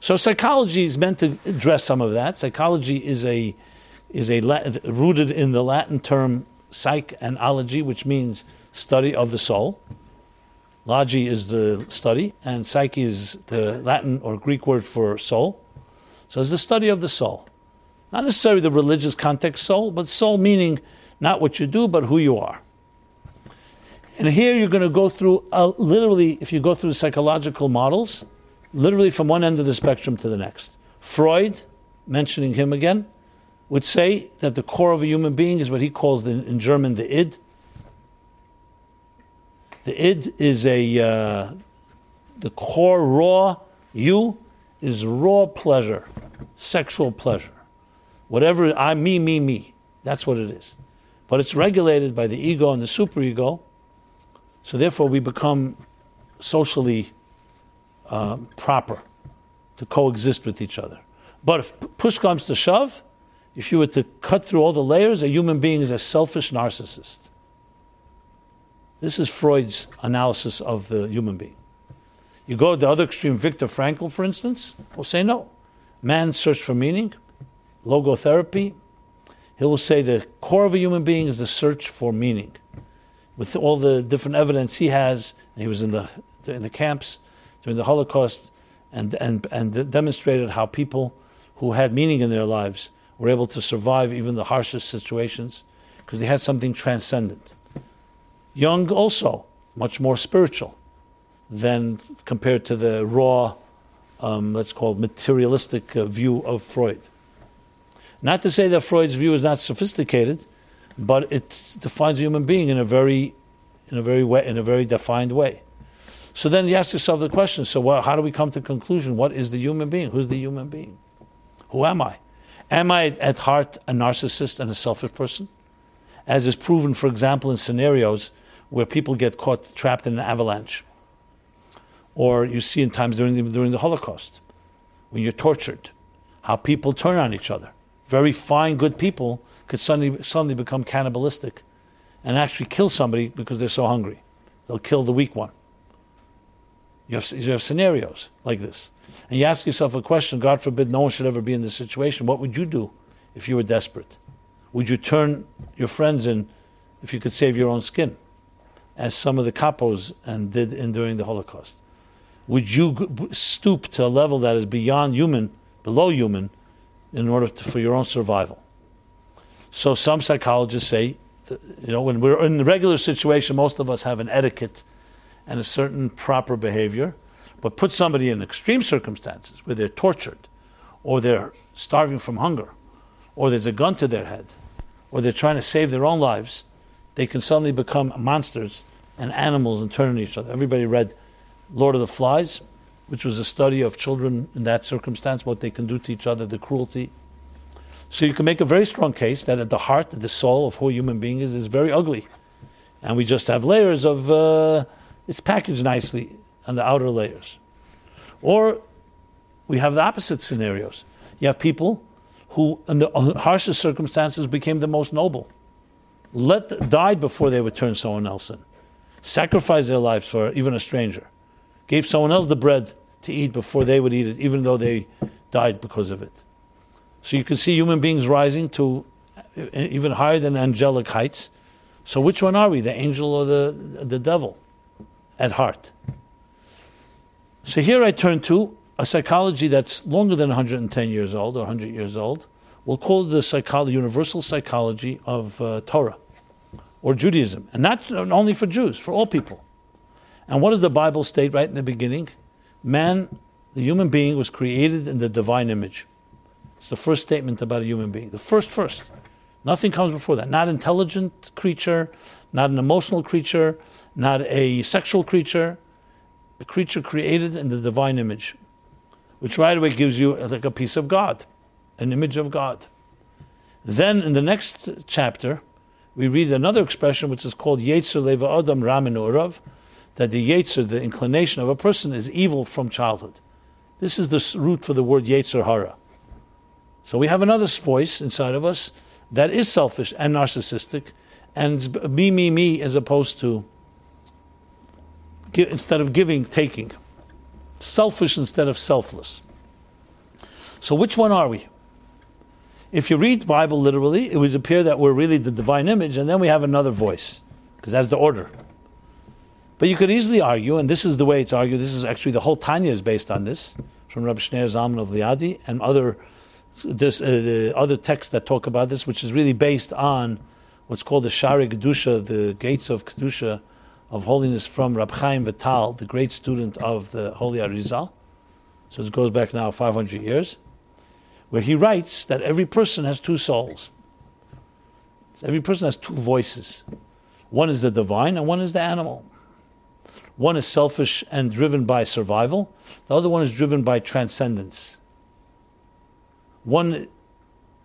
So psychology is meant to address some of that. Psychology is a is a rooted in the Latin term psych and ology, which means study of the soul. Logy is the study, and psyche is the Latin or Greek word for soul. So it's the study of the soul. Not necessarily the religious context soul, but soul meaning not what you do, but who you are. And here you're going to go through, uh, literally, if you go through psychological models, literally from one end of the spectrum to the next. Freud, mentioning him again, would say that the core of a human being is what he calls the, in German the id. The id is a uh, the core raw you is raw pleasure, sexual pleasure. Whatever I me me me, that's what it is. But it's regulated by the ego and the superego. So therefore, we become socially uh, proper to coexist with each other. But if push comes to shove, if you were to cut through all the layers, a human being is a selfish narcissist. This is Freud's analysis of the human being. You go to the other extreme, Viktor Frankl, for instance, will say no. Man search for meaning, logotherapy. He will say the core of a human being is the search for meaning. With all the different evidence he has, and he was in the, in the camps during the Holocaust and, and, and demonstrated how people who had meaning in their lives were able to survive even the harshest situations because they had something transcendent. Jung also, much more spiritual than compared to the raw, um, let's call it materialistic uh, view of Freud. Not to say that Freud's view is not sophisticated, but it defines a human being in a very, in a very way, in a very defined way. So then you ask yourself the question: So, well, how do we come to conclusion? What is the human being? Who's the human being? Who am I? Am I at heart a narcissist and a selfish person? As is proven, for example, in scenarios where people get caught trapped in an avalanche. Or you see in times during during the Holocaust, when you're tortured, how people turn on each other. Very fine, good people could suddenly, suddenly become cannibalistic and actually kill somebody because they're so hungry. They'll kill the weak one. You have, you have scenarios like this. And you ask yourself a question God forbid no one should ever be in this situation. What would you do if you were desperate? Would you turn your friends in if you could save your own skin? as some of the capos and did in during the Holocaust? Would you stoop to a level that is beyond human, below human, in order to, for your own survival? So some psychologists say, you know, when we're in a regular situation, most of us have an etiquette and a certain proper behavior. But put somebody in extreme circumstances where they're tortured, or they're starving from hunger, or there's a gun to their head, or they're trying to save their own lives, they can suddenly become monsters and animals and turn on each other. Everybody read Lord of the Flies, which was a study of children in that circumstance, what they can do to each other, the cruelty. So you can make a very strong case that at the heart, the soul of who a human being is, is very ugly. And we just have layers of, uh, it's packaged nicely on the outer layers. Or we have the opposite scenarios. You have people who, in the harshest circumstances, became the most noble. Let, died before they would turn someone else in sacrificed their lives for even a stranger, gave someone else the bread to eat before they would eat it, even though they died because of it. So you can see human beings rising to even higher than angelic heights. So which one are we, the angel or the, the devil at heart? So here I turn to a psychology that's longer than 110 years old or 100 years old. We'll call it the psychology, universal psychology of uh, Torah or Judaism, and not only for Jews, for all people. And what does the Bible state right in the beginning? Man, the human being, was created in the divine image. It's the first statement about a human being. The first, first. Nothing comes before that. Not intelligent creature, not an emotional creature, not a sexual creature. A creature created in the divine image, which right away gives you uh, like a piece of God, an image of God. Then in the next chapter, we read another expression which is called Yetzer Lev HaAdam Ra MiNeurav, that the Yetzer, the inclination of a person, is evil from childhood. This is the root for the word Yetzer Hara. So we have another voice inside of us that is selfish and narcissistic, and me, me, me, as opposed to instead of giving, taking. Selfish instead of selfless. So which one are we? if you read Bible literally, it would appear that we're really the divine image, and then we have another voice, because that's the order. But you could easily argue, and this is the way it's argued, this is actually the whole Tanya is based on this, from Rabbi Shneur Zalman of Liadi, and other, this, uh, other texts that talk about this, which is really based on what's called the Shaarei Kedusha, the gates of Kedusha, of holiness from Rab Chaim Vital, the great student of the Holy Arizal. So this goes back now 500 years where he writes that every person has two souls. Every person has two voices. One is the divine and one is the animal. One is selfish and driven by survival, the other one is driven by transcendence. One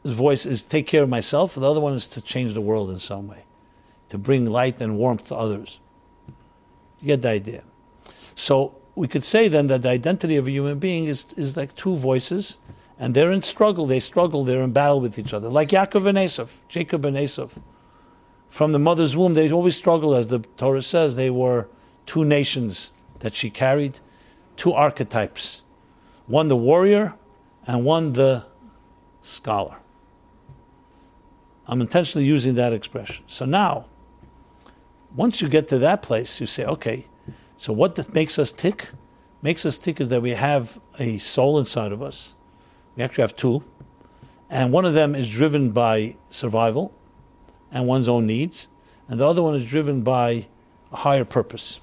voice is take care of myself, the other one is to change the world in some way, to bring light and warmth to others. You get the idea. So we could say then that the identity of a human being is, is like two voices And they're in struggle, they struggle, they're in battle with each other. Like Yaakov and Esav, Jacob and Esav. From the mother's womb, they always struggled, as the Torah says, they were two nations that she carried, two archetypes one the warrior and one the scholar. I'm intentionally using that expression. So now, once you get to that place, you say, okay, so what makes us tick? Makes us tick is that we have a soul inside of us. We actually have two. And one of them is driven by survival and one's own needs. And the other one is driven by a higher purpose.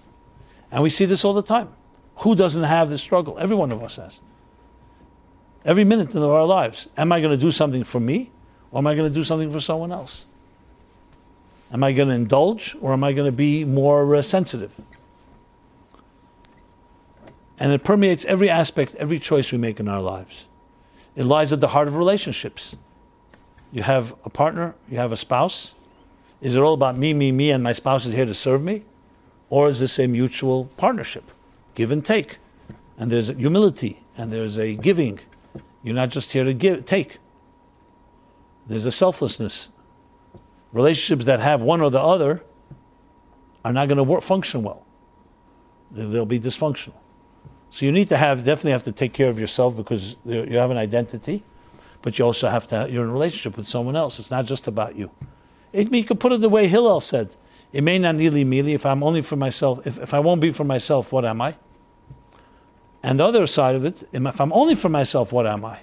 And we see this all the time. Who doesn't have this struggle? Every one of us has. Every minute of our lives. Am I going to do something for me or am I going to do something for someone else? Am I going to indulge or am I going to be more uh, sensitive? And it permeates every aspect, every choice we make in our lives. It lies at the heart of relationships. You have a partner, you have a spouse. Is it all about me, me, me, and my spouse is here to serve me? Or is this a mutual partnership? Give and take. And there's humility and there's a giving. You're not just here to give, take. There's a selflessness. Relationships that have one or the other are not going to work, function well. They'll be dysfunctional. So you need to have definitely have to take care of yourself because you have an identity, but you also have to you're in a relationship with someone else. It's not just about you. It, you could put it the way Hillel said: "It may not nearly me if I'm only for myself. If, if I won't be for myself, what am I?" And the other side of it, if I'm only for myself, what am I?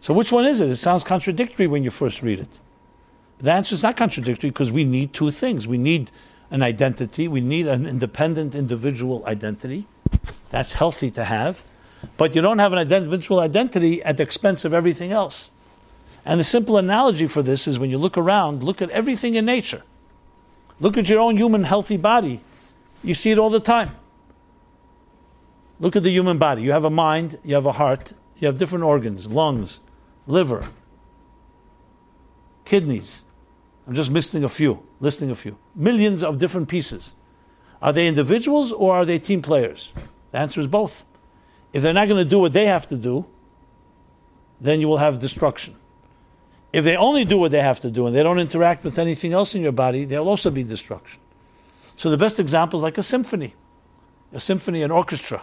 So which one is it? It sounds contradictory when you first read it. The answer is not contradictory because we need two things. We need an identity, we need an independent individual identity. That's healthy to have. But you don't have an individual identity at the expense of everything else. And the simple analogy for this is when you look around, look at everything in nature. Look at your own human healthy body. You see it all the time. Look at the human body. You have a mind, you have a heart, you have different organs, lungs, liver, kidneys. I'm just listing a few, listing a few. Millions of different pieces. Are they individuals or are they team players? The answer is both. If they're not going to do what they have to do, then you will have destruction. If they only do what they have to do and they don't interact with anything else in your body, there'll also be destruction. So the best example is like a symphony, a symphony, an orchestra.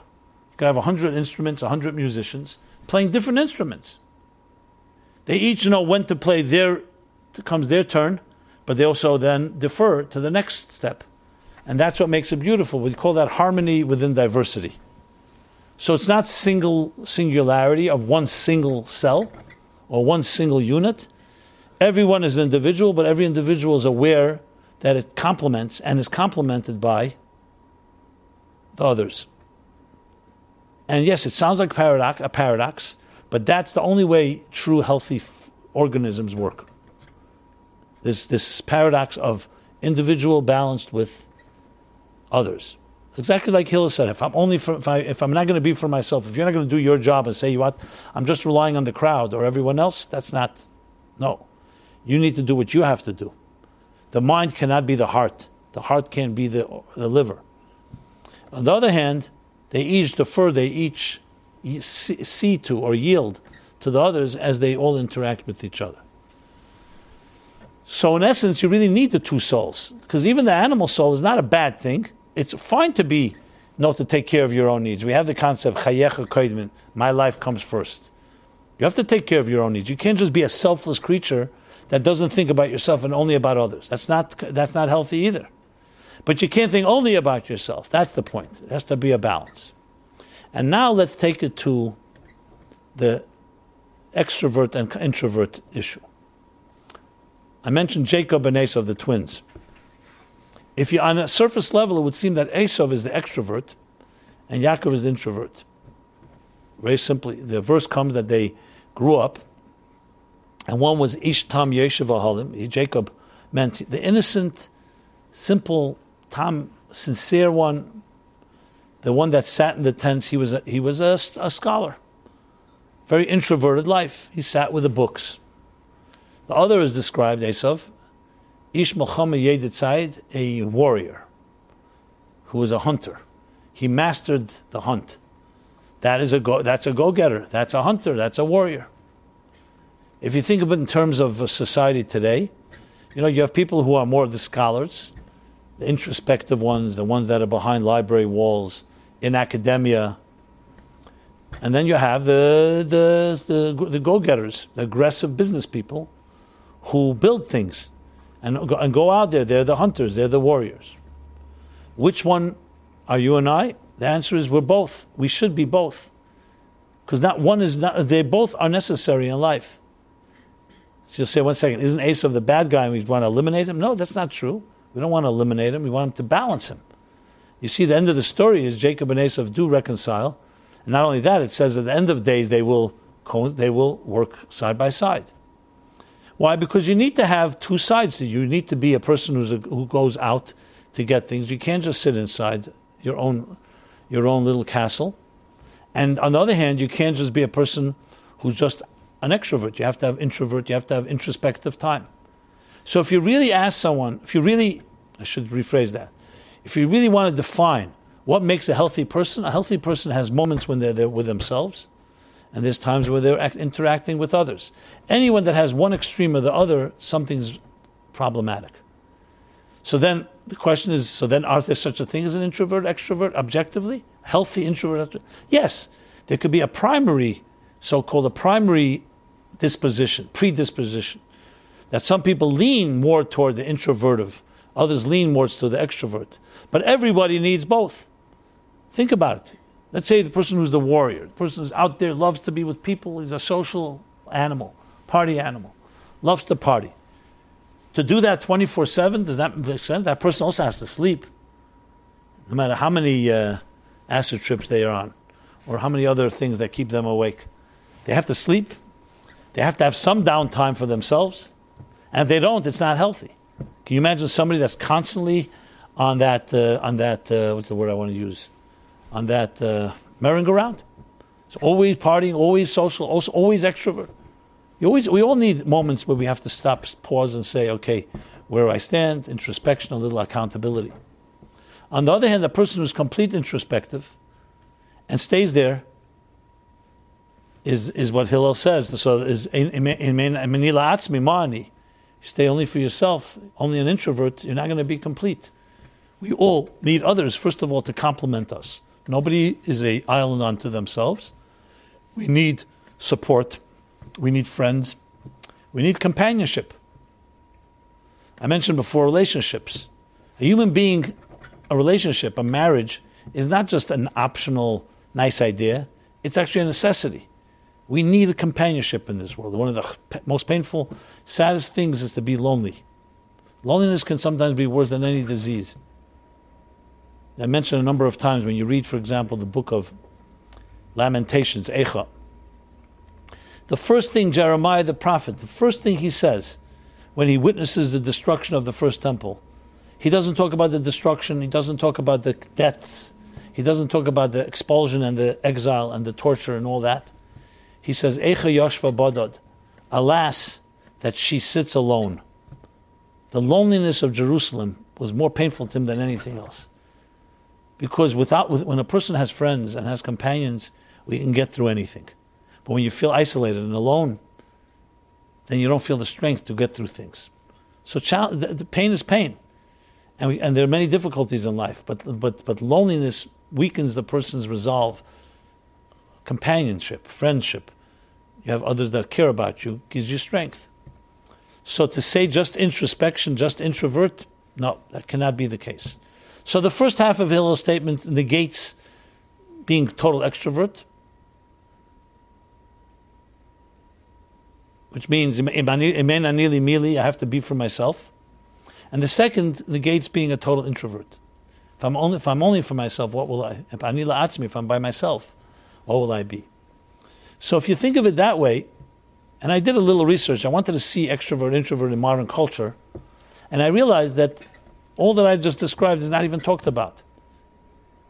You can have 100 instruments, 100 musicians playing different instruments. They each know when to play their, comes their turn, but they also then defer to the next step. And that's what makes it beautiful. We call that harmony within diversity. So it's not single singularity of one single cell or one single unit. Everyone is an individual, but every individual is aware that it complements and is complemented by the others. And yes, it sounds like paradox, a paradox, but that's the only way true healthy f- organisms work. This, this paradox of individual balanced with others. Exactly like Hillel said, if I'm only for, if, I, if I'm not going to be for myself, if you're not going to do your job and say, you what, I'm just relying on the crowd or everyone else, that's not, no. You need to do what you have to do. The mind cannot be the heart. The heart can't be the, the liver. On the other hand, they each defer, they each see to or yield to the others as they all interact with each other. So, in essence, you really need the two souls because even the animal soul is not a bad thing. It's fine to be, know to take care of your own needs. We have the concept chayecha my life comes first. You have to take care of your own needs. You can't just be a selfless creature that doesn't think about yourself and only about others. That's not that's not healthy either. But you can't think only about yourself. That's the point. It has to be a balance. And now let's take it to the extrovert and introvert issue. I mentioned Jacob and Esau, the twins. If you on a surface level, it would seem that Esau is the extrovert and Yaakov is the introvert. Very simply, the verse comes that they grew up, and one was Ish Tam Yoshev Ohalim. Jacob meant the innocent, simple, Tom, sincere one, the one that sat in the tents. He was a, he was a, a scholar, very introverted life. He sat with the books. The other is described, Esav, Ish Muhammad Yeditzayid, a warrior who was a hunter. He mastered the hunt. That is a go, that's a go-getter. That's a hunter. That's a warrior. If you think of it in terms of society today, you know, you have people who are more the scholars, the introspective ones, the ones that are behind library walls, in academia. And then you have the, the, the, the go-getters, the aggressive business people who build things and go, and go out there. They're the hunters, they're the warriors. Which one are you and I? The answer is we're both. We should be both. Because not one is not, they both are necessary in life. So you'll say, one second, isn't Esav the bad guy and we want to eliminate him? No, that's not true. We don't want to eliminate him, we want him to balance him. You see, the end of the story is Jacob and Esav do reconcile. And not only that, it says at the end of days they will, they will work side by side. Why? Because you need to have two sides. You need to be a person who's a, who goes out to get things. You can't just sit inside your own, your own little castle. And on the other hand, you can't just be a person who's just an extrovert. You have to have introvert. You have to have introspective time. So if you really ask someone, if you really, I should rephrase that, if you really want to define what makes a healthy person, a healthy person has moments when they're there with themselves, and there's times where they're act- interacting with others. Anyone that has one extreme or the other, something's problematic. So then the question is: so then, are there such a thing as an introvert, extrovert, objectively healthy introvert? Yes, there could be a primary, so-called a primary disposition, predisposition, that some people lean more toward the introvertive Others lean more toward the extrovert. But everybody needs both. Think about it. Let's say the person who's the warrior, the person who's out there, loves to be with people, he's a social animal, party animal, loves to party. To do that 24 7, does that make sense? That person also has to sleep, no matter how many uh, acid trips they are on, or how many other things that keep them awake. They have to sleep, they have to have some downtime for themselves, and if they don't, it's not healthy. Can you imagine somebody that's constantly on that uh, on that uh, what's the word I want to use on that uh, merry-go-round? It's always partying, always social, also always extrovert. You always, we all need moments where we have to stop, pause, and say, okay, where do I stand? Introspection, a little accountability. On the other hand, the person who's complete introspective and stays there is, is what Hillel says. So is in stay only for yourself, only an introvert, you're not going to be complete. We all need others, first of all, to complement us. Nobody is a island unto themselves. We need support. We need friends. We need companionship. I mentioned before relationships. A human being, a relationship, a marriage, is not just an optional, nice idea. It's actually a necessity. We need a companionship in this world. One of the most painful, saddest things is to be lonely. Loneliness can sometimes be worse than any disease. I mentioned a number of times when you read, for example, the book of Lamentations, Echa. The first thing Jeremiah the prophet, the first thing he says when he witnesses the destruction of the first temple, he doesn't talk about the destruction, he doesn't talk about the deaths, he doesn't talk about the expulsion and the exile and the torture and all that. He says, Echa Yoshva Badad, alas, that she sits alone. The loneliness of Jerusalem was more painful to him than anything else. Because without, when a person has friends and has companions, we can get through anything. But when you feel isolated and alone, then you don't feel the strength to get through things. So the, the pain is pain. And, we, and there are many difficulties in life, but, but, but loneliness weakens the person's resolve companionship, friendship. You have others that care about you, gives you strength. So to say just introspection, just introvert, no, that cannot be the case. So the first half of Hillel's statement negates being total extrovert, which means I have to be for myself. And the second negates being a total introvert. If I'm only if I'm only for myself, what will I? If atzmi, if I'm by myself, what will I be? So if you think of it that way, and I did a little research, I wanted to see extrovert, introvert in modern culture, and I realized that all that I just described is not even talked about.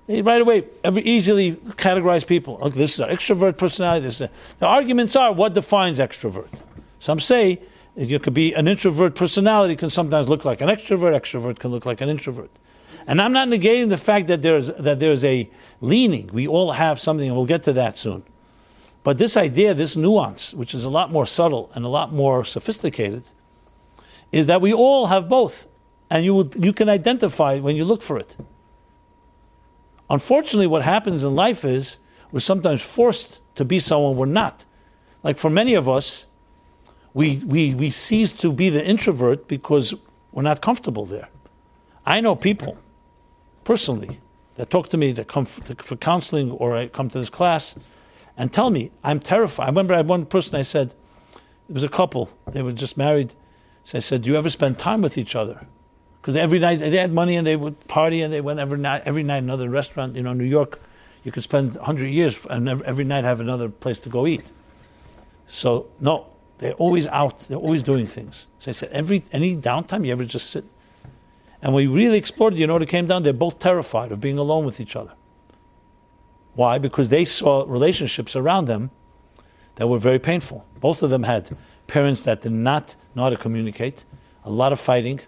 They right away every, easily categorize people. Okay, this is an extrovert personality. This is the arguments are what defines extrovert. Some say you could be an introvert personality can sometimes look like an extrovert. Extrovert can look like an introvert. And I'm not negating the fact that there's, that there's a leaning. We all have something, and we'll get to that soon. But this idea, this nuance, which is a lot more subtle and a lot more sophisticated, is that we all have both. And you, will, you can identify when you look for it. Unfortunately, what happens in life is we're sometimes forced to be someone we're not. Like for many of us, we, we, we cease to be the introvert because we're not comfortable there. I know people personally that talk to me that come for, for counseling or I come to this class and tell me I'm terrified. I remember I had one person I said, it was a couple, they were just married. So I said, Do you ever spend time with each other? Because every night they had money and they would party and they went every night, every night another restaurant. You know, New York, you could spend 100 years and every night have another place to go eat. So, no, they're always out, they're always doing things. So I said, every, any downtime, you ever just sit? And we really explored, you know what it came down? They're both terrified of being alone with each other. Why? Because they saw relationships around them that were very painful. Both of them had parents that did not know how to communicate, a lot of fighting,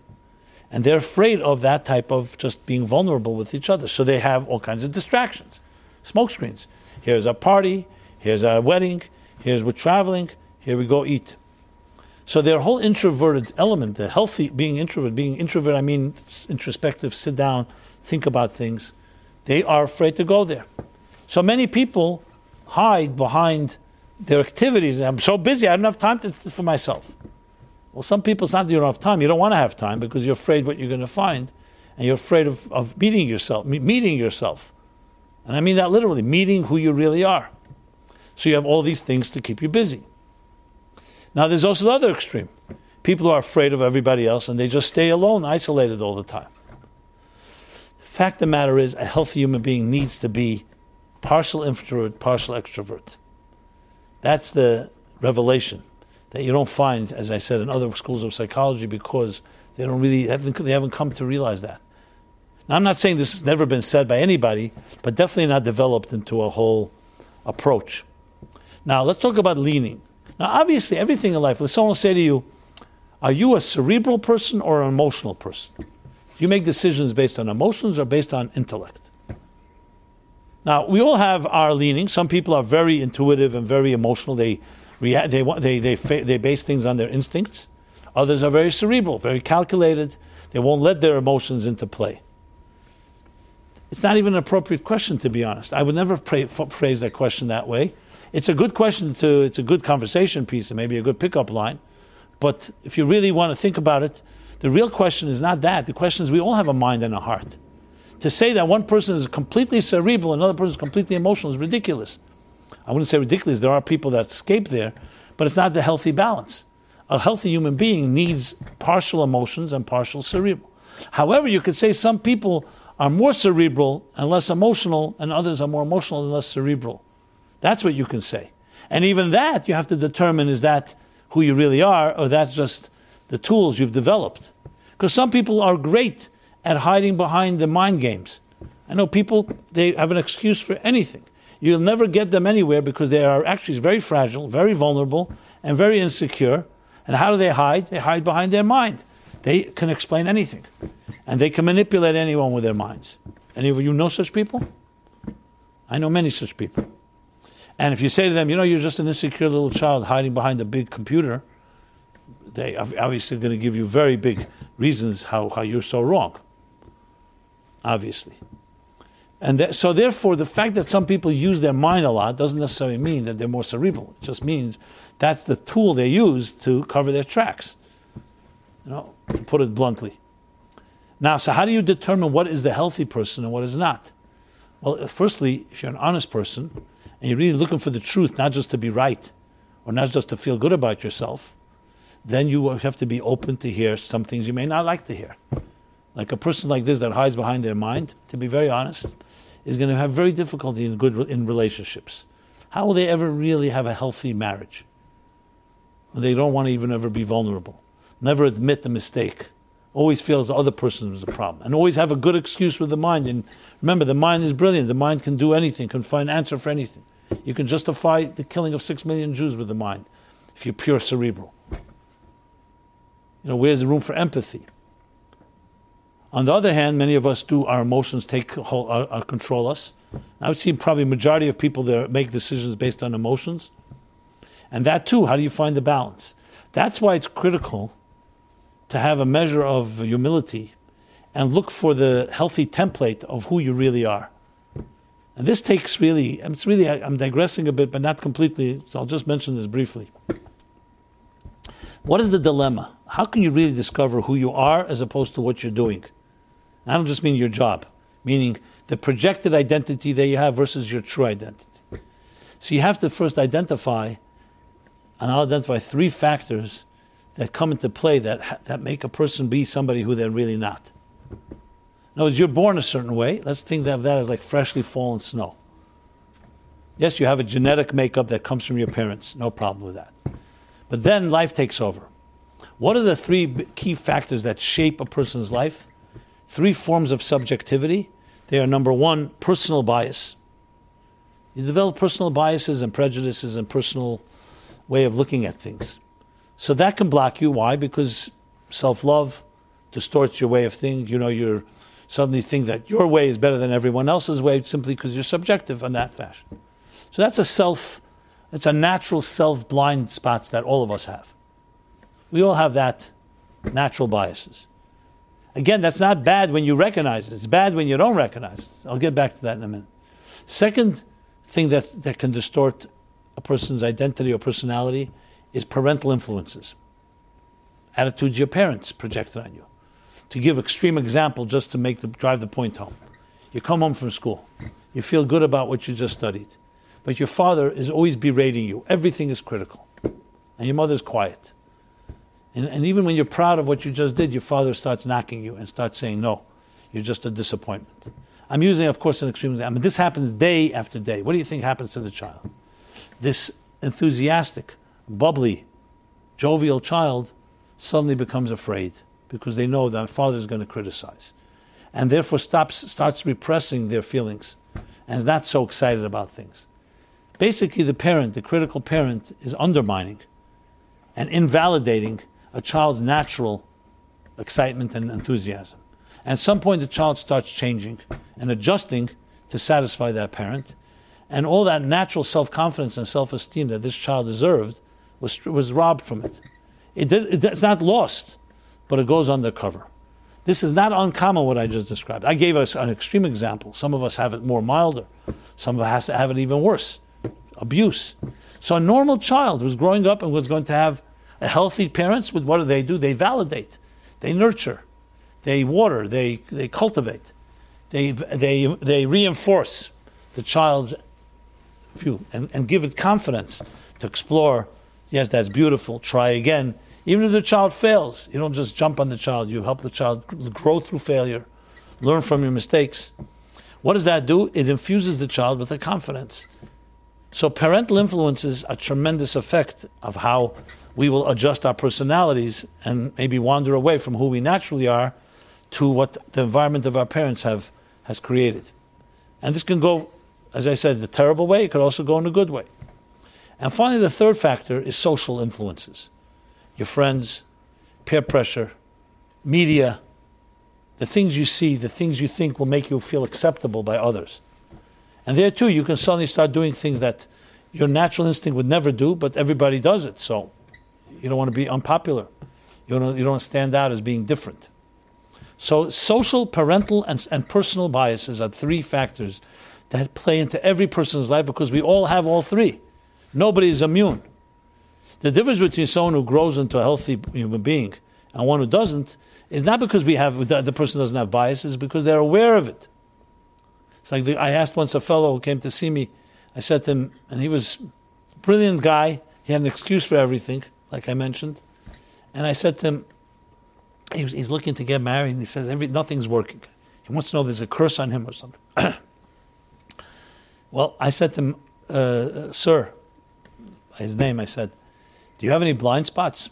and they're afraid of that type of just being vulnerable with each other. So they have all kinds of distractions, smoke screens. Here's a party, here's a wedding, here's we're traveling, here we go eat. So their whole introverted element, the healthy being introvert, being introvert, I mean introspective, sit down, think about things, they are afraid to go there. So many people hide behind their activities. I'm so busy, I don't have time to, for myself. Well, some people, it's not that you don't have time. You don't want to have time because you're afraid what you're going to find, and you're afraid of, of meeting yourself, meeting yourself. And I mean that literally, meeting who you really are. So you have all these things to keep you busy. Now, there's also the other extreme. People are afraid of everybody else and they just stay alone, isolated all the time. The fact of the matter is, a healthy human being needs to be partial introvert, partial extrovert. That's the revelation that you don't find, as I said, in other schools of psychology because they don't really haven't, they haven't come to realize that. Now, I'm not saying this has never been said by anybody, but definitely not developed into a whole approach. Now, let's talk about leaning. Now, obviously, everything in life, let someone say to you, Are you a cerebral person or an emotional person? Do you make decisions based on emotions or based on intellect? Now, we all have our leanings. Some people are very intuitive and very emotional. They, they, they, they, they base things on their instincts. Others are very cerebral, very calculated. They won't let their emotions into play. It's not even an appropriate question, to be honest. I would never pray, phrase that question that way. It's a good question to, it's a good conversation piece and maybe a good pickup line. But if you really want to think about it, the real question is not that. The question is we all have a mind and a heart. To say that one person is completely cerebral, and another person is completely emotional is ridiculous. I wouldn't say ridiculous. There are people that escape there, but it's not the healthy balance. A healthy human being needs partial emotions and partial cerebral. However, you could say some people are more cerebral and less emotional, and others are more emotional and less cerebral. That's what you can say. And even that, you have to determine is that who you really are, or that's just the tools you've developed. Because some people are great at hiding behind the mind games. I know people, they have an excuse for anything. You'll never get them anywhere because they are actually very fragile, very vulnerable, and very insecure. And how do they hide? They hide behind their mind. They can explain anything. And they can manipulate anyone with their minds. Any of you know such people? I know many such people. And if you say to them, you know, you're just an insecure little child hiding behind a big computer, they are obviously going to give you very big reasons how, how you're so wrong. Obviously. And that, so, therefore, the fact that some people use their mind a lot doesn't necessarily mean that they're more cerebral. It just means that's the tool they use to cover their tracks. You know, to put it bluntly. Now, so how do you determine what is the healthy person and what is not? Well, firstly, if you're an honest person, and you're really looking for the truth, not just to be right or not just to feel good about yourself, then you have to be open to hear some things you may not like to hear. Like a person like this that hides behind their mind, to be very honest, is going to have very difficulty in good in relationships. How will they ever really have a healthy marriage? They don't want to even ever be vulnerable. Never admit the mistake always feels the other person is a problem, and always have a good excuse with the mind. And remember, the mind is brilliant. The mind can do anything, can find answer for anything. You can justify the killing of six million Jews with the mind if you're pure cerebral. You know, where's the room for empathy? On the other hand, many of us do our emotions take hold, uh, uh, control us. I would see probably majority of people that make decisions based on emotions, and that too. How do you find the balance? That's why it's critical to have a measure of humility and look for the healthy template of who you really are. And this takes really, it's really, I'm digressing a bit, but not completely, so I'll just mention this briefly. What is the dilemma? How can you really discover who you are as opposed to what you're doing? I don't just mean your job, meaning the projected identity that you have versus your true identity. So you have to first identify, and I'll identify three factors that come into play that, that make a person be somebody who they're really not. In other words, you're born a certain way. Let's think of that as like freshly fallen snow. Yes, you have a genetic makeup that comes from your parents. No problem with that. But then life takes over. What are the three key factors that shape a person's life? Three forms of subjectivity. They are number one, personal bias. You develop personal biases and prejudices and personal way of looking at things. So that can block you. Why? Because self love distorts your way of thinking. You know, you're suddenly think that your way is better than everyone else's way simply because you're subjective in that fashion. So that's a self, it's a natural self blind spots that all of us have. We all have that natural biases. Again, that's not bad when you recognize it. It's bad when you don't recognize it. I'll get back to that in a minute. Second thing that, that can distort a person's identity or personality is parental influences. Attitudes your parents projected on you to give extreme example just to make the, drive the point home. You come home from school, you feel good about what you just studied, but your father is always berating you. Everything is critical, and your mother's quiet. And, and even when you're proud of what you just did, your father starts knocking you and starts saying, "No, you're just a disappointment." I'm using, of course, an extreme example. I mean, this happens day after day. What do you think happens to the child? This enthusiastic, bubbly, jovial child suddenly becomes afraid because they know that father is going to criticize. And therefore stops, starts repressing their feelings and is not so excited about things. Basically, the parent, the critical parent, is undermining and invalidating a child's natural excitement and enthusiasm. And at some point, the child starts changing and adjusting to satisfy that parent. And all that natural self confidence and self esteem that this child deserved was, was robbed from it. it, did, it's not lost but it goes undercover. This is not uncommon what I just described. I gave us an extreme example. Some of us have it more milder, some of us have it even worse abuse. So, a normal child who's growing up and was going to have a healthy parents, what do they do? They validate, they nurture, they water, they, they cultivate, they, they, they reinforce the child's view and, and give it confidence to explore. Yes, that's beautiful, try again even if the child fails, you don't just jump on the child. You help the child grow through failure, learn from your mistakes. What does that do? It infuses the child with a confidence. So parental influences a tremendous effect of how we will adjust our personalities and maybe wander away from who we naturally are to what the environment of our parents have has created. And this can go, as I said, the terrible way. It could also go in a good way. And finally, the third factor is social influences your friends, peer pressure, media, the things you see, the things you think will make you feel acceptable by others. And there too, you can suddenly start doing things that your natural instinct would never do, but everybody does it. So you don't want to be unpopular. You don't, you don't stand out as being different. So social, parental, and, and personal biases are three factors that play into every person's life because we all have all three. Nobody is immune. The difference between someone who grows into a healthy human being and one who doesn't is not because we have the, the person doesn't have biases, because they're aware of it. It's like the, I asked once a fellow who came to see me. I said to him, and he was a brilliant guy. He had an excuse for everything, like I mentioned. And I said to him, he was, he's looking to get married, and he says every, nothing's working. He wants to know if there's a curse on him or something. well, I said to him, uh, sir, his name, I said, do you have any blind spots?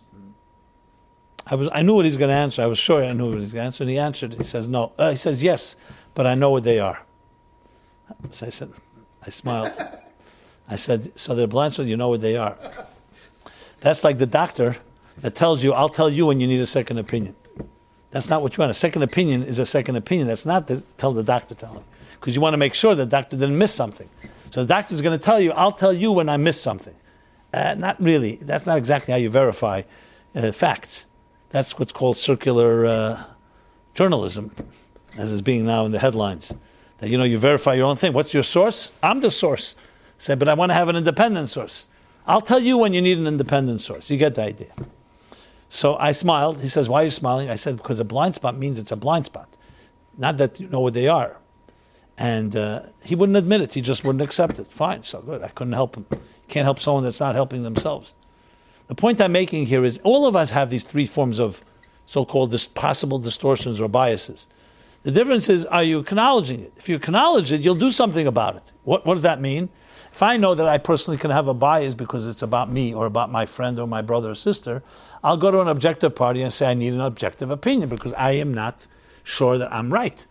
I was I knew what he's going to answer. I was sure I knew what he was going to answer. And he answered. He says no. Uh, he says yes, but I know what they are. So I said, I smiled. I said, so they're blind spots. You know what they are. That's like the doctor that tells you, "I'll tell you when you need a second opinion." That's not what you want. A second opinion is a second opinion. That's not the, tell the doctor tell. Because you want to make sure the doctor didn't miss something. So the doctor's going to tell you, I'll tell you when I miss something. Uh, not really. That's not exactly how you verify uh, facts. That's what's called circular uh, journalism, as is being now in the headlines. That you know you verify your own thing. What's your source? I'm the source. Say, but I want to have an independent source. I'll tell you when you need an independent source. You get the idea. So I smiled. He says, Why are you smiling? I said, Because a blind spot means it's a blind spot. Not that you know what they are. And uh, he wouldn't admit it. He just wouldn't accept it. Fine, so good. I couldn't help him. Can't help someone that's not helping themselves. The point I'm making here is all of us have these three forms of so called dis- possible distortions or biases. The difference is, are you acknowledging it? If you acknowledge it, you'll do something about it. What, what does that mean? If I know that I personally can have a bias because it's about me or about my friend or my brother or sister, I'll go to an objective party and say I need an objective opinion because I am not sure that I'm right.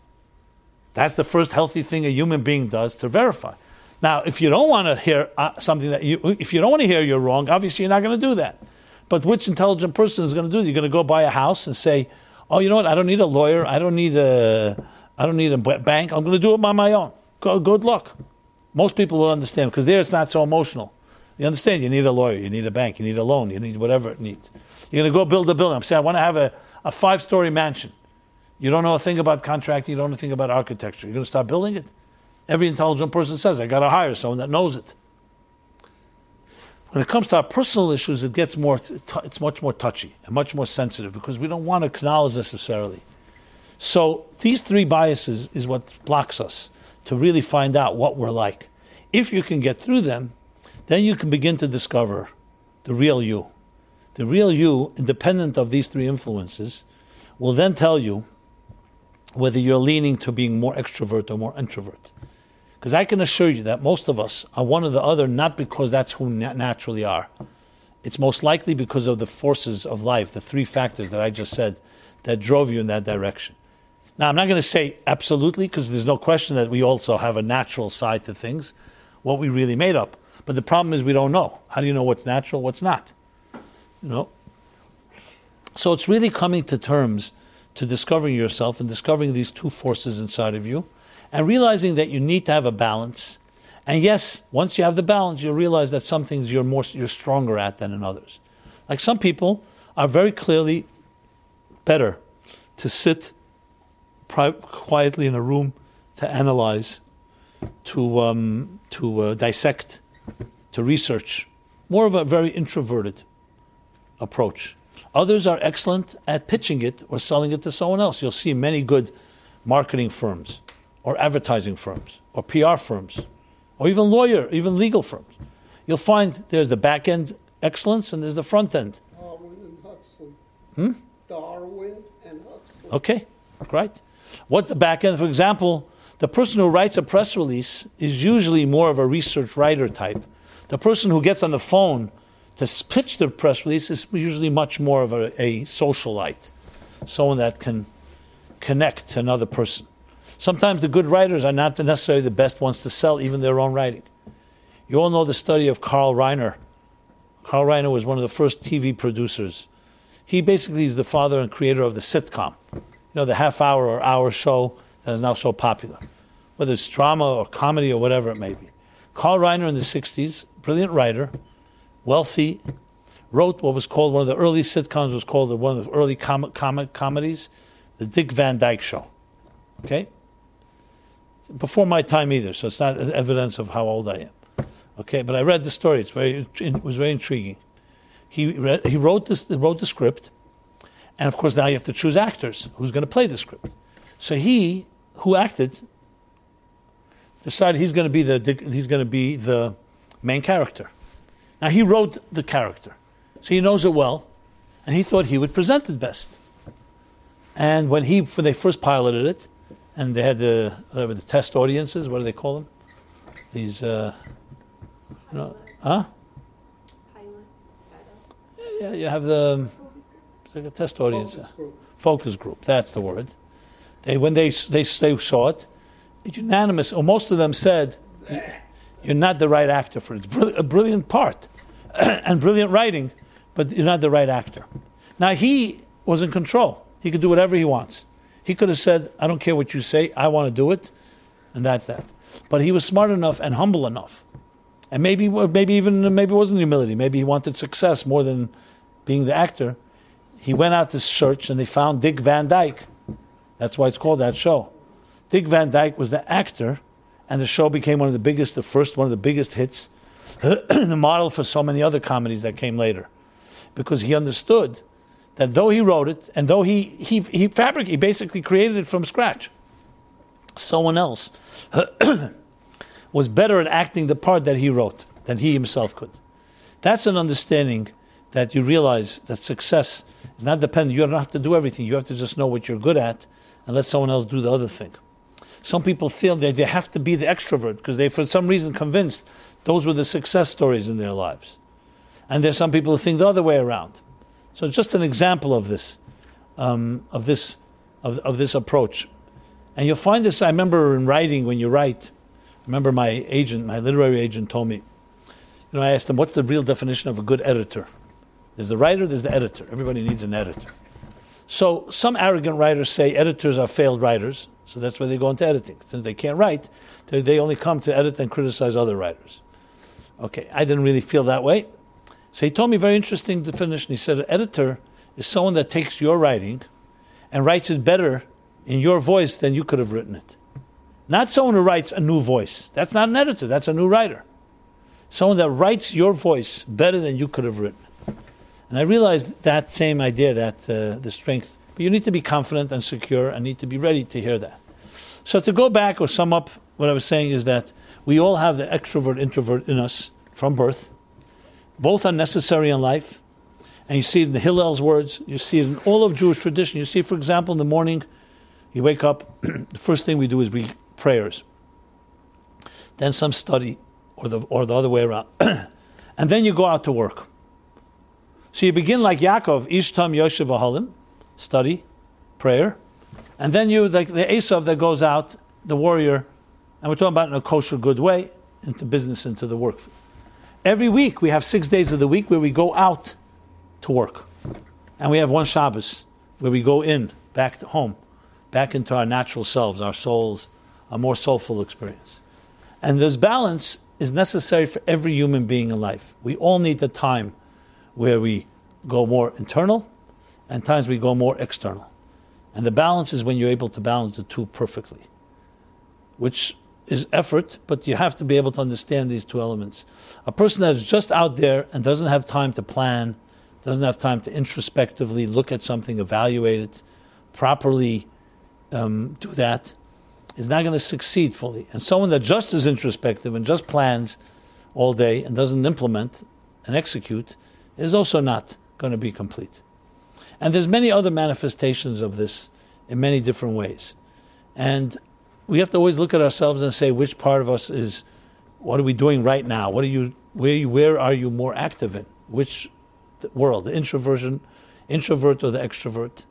That's the first healthy thing a human being does to verify. Now, if you don't want to hear uh, something that you, if you don't want to hear you're wrong, obviously you're not going to do that. But which intelligent person is going to do that? You're going to go buy a house and say, "Oh, you know what? I don't need a lawyer. I don't need a, I don't need a bank. I'm going to do it by my own." Good luck. Most people will understand because there it's not so emotional. You understand? You need a lawyer. You need a bank. You need a loan. You need whatever it needs. You're going to go build a building. I'm saying I want to have a, a five story mansion. You don't know a thing about contracting. You don't know a thing about architecture. You're going to start building it. Every intelligent person says, I got to hire someone that knows it. When it comes to our personal issues, it gets more, it's much more touchy and much more sensitive because we don't want to acknowledge necessarily. So these three biases is what blocks us to really find out what we're like. If you can get through them, then you can begin to discover the real you. The real you, independent of these three influences, will then tell you whether you're leaning to being more extrovert or more introvert. Because I can assure you that most of us are one or the other, not because that's who we naturally are. It's most likely because of the forces of life, the three factors that I just said, that drove you in that direction. Now, I'm not going to say absolutely, because there's no question that we also have a natural side to things, what we really made up. But the problem is we don't know. How do you know what's natural, what's not? You know? So it's really coming to terms to discovering yourself and discovering these two forces inside of you and realizing that you need to have a balance. And yes, once you have the balance, you'll realize that some things you're more you're stronger at than in others. Like some people are very clearly better to sit pri- quietly in a room to analyze, to um, to uh, dissect, to research. More of a very introverted approach. Others are excellent at pitching it or selling it to someone else. You'll see many good marketing firms or advertising firms or PR firms or even lawyer, even legal firms. You'll find there's the back end excellence and there's the front end. Darwin and Huxley. Hmm? Darwin and Huxley. Okay, right. What's the back end? For example, the person who writes a press release is usually more of a research writer type. The person who gets on the phone to pitch the press release is usually much more of a, a socialite, someone that can connect to another person. Sometimes the good writers are not necessarily the best ones to sell even their own writing. You all know the study of Carl Reiner. Carl Reiner was one of the first TV producers. He basically is the father and creator of the sitcom, know, the half hour or hour show that is now so popular, whether it's drama or comedy or whatever it may be. Carl Reiner in the 60s, brilliant writer, wealthy, wrote what was called one of the early sitcoms, was called one of the early com- com- comedies, The Dick Van Dyke Show. Okay? before my time either, so it's not evidence of how old I am. Okay, but I read the story. It's very, it was very intriguing. He he wrote this, wrote the script, and of course now you have to choose actors who's going to play the script. So he, who acted, decided he's going to be the he's going to be the main character. Now he wrote the character, so he knows it well, and he thought he would present it best. And when he when they first piloted it, and they had the whatever the test audiences. What do they call them? These, uh, you know, huh? Yeah, yeah, you have the it's like a test audience, Focus group. focus group. That's the word. They when they they, they saw it, it's unanimous, or most of them said, "You're not the right actor for it. It's a brilliant part and brilliant writing, but you're not the right actor." Now he was in control. He could do whatever he wants. He could have said, I don't care what you say, I want to do it, and that's that. But he was smart enough and humble enough. And maybe, maybe even, maybe it wasn't humility. Maybe he wanted success more than being the actor. He went out to search and they found Dick Van Dyke. That's why it's called that show. Dick Van Dyke was the actor, and the show became one of the biggest, the first one of the biggest hits, the model for so many other comedies that came later. Because he understood that though he wrote it, and though he, he, he fabricated, he basically created it from scratch, someone else was better at acting the part that he wrote than he himself could. That's an understanding that you realize that success is not dependent. You don't have to do everything. You have to just know what you're good at and let someone else do the other thing. Some people feel that they have to be the extrovert because they, for some reason, convinced those were the success stories in their lives. And there's some people who think the other way around. So just an example of this, um, of this, of, of this approach. And you'll find this. I remember in writing when you write. I remember my agent, my literary agent, told me. You know, I asked him, "What's the real definition of a good editor?" There's the writer, there's the editor. Everybody needs an editor. So some arrogant writers say editors are failed writers, so that's why they go into editing. Since they can't write, they only come to edit and criticize other writers. Okay, I didn't really feel that way. So he told me a very interesting definition. He said, an editor is someone that takes your writing and writes it better in your voice than you could have written it. Not someone who writes a new voice. That's not an editor, that's a new writer. Someone that writes your voice better than you could have written. And I realized that same idea, that uh, the strength. But you need to be confident and secure and need to be ready to hear that. So to go back or sum up, what I was saying is that we all have the extrovert introvert in us from birth. Both are necessary in life. And you see it in the Hillel's words, you see it in all of Jewish tradition. You see, for example, in the morning, you wake up, the first thing we do is we prayers, then some study, or the, or the other way around. and then you go out to work. So you begin like Yaakov, Ish Tam Yoshev Ohalim, study, prayer, and then you like the Esav that goes out, the warrior, and we're talking about in a kosher, good way, into business, into the work. Every week we have six days of the week where we go out to work, and we have one Shabbos where we go in back to home, back into our natural selves, our souls, a more soulful experience. And this balance is necessary for every human being in life. We all need the time where we go more internal and times we go more external. And the balance is when you're able to balance the two perfectly, which is effort, but you have to be able to understand these two elements. A person that is just out there and doesn't have time to plan, doesn't have time to introspectively look at something, evaluate it, properly um, do that, is not going to succeed fully. And someone that just is introspective and just plans all day and doesn't implement and execute is also not going to be complete. And there's many other manifestations of this in many different ways. And we have to always look at ourselves and say which part of us is what are we doing right now? What are you where where are you more active in? Which world, the introversion, introvert or the extrovert?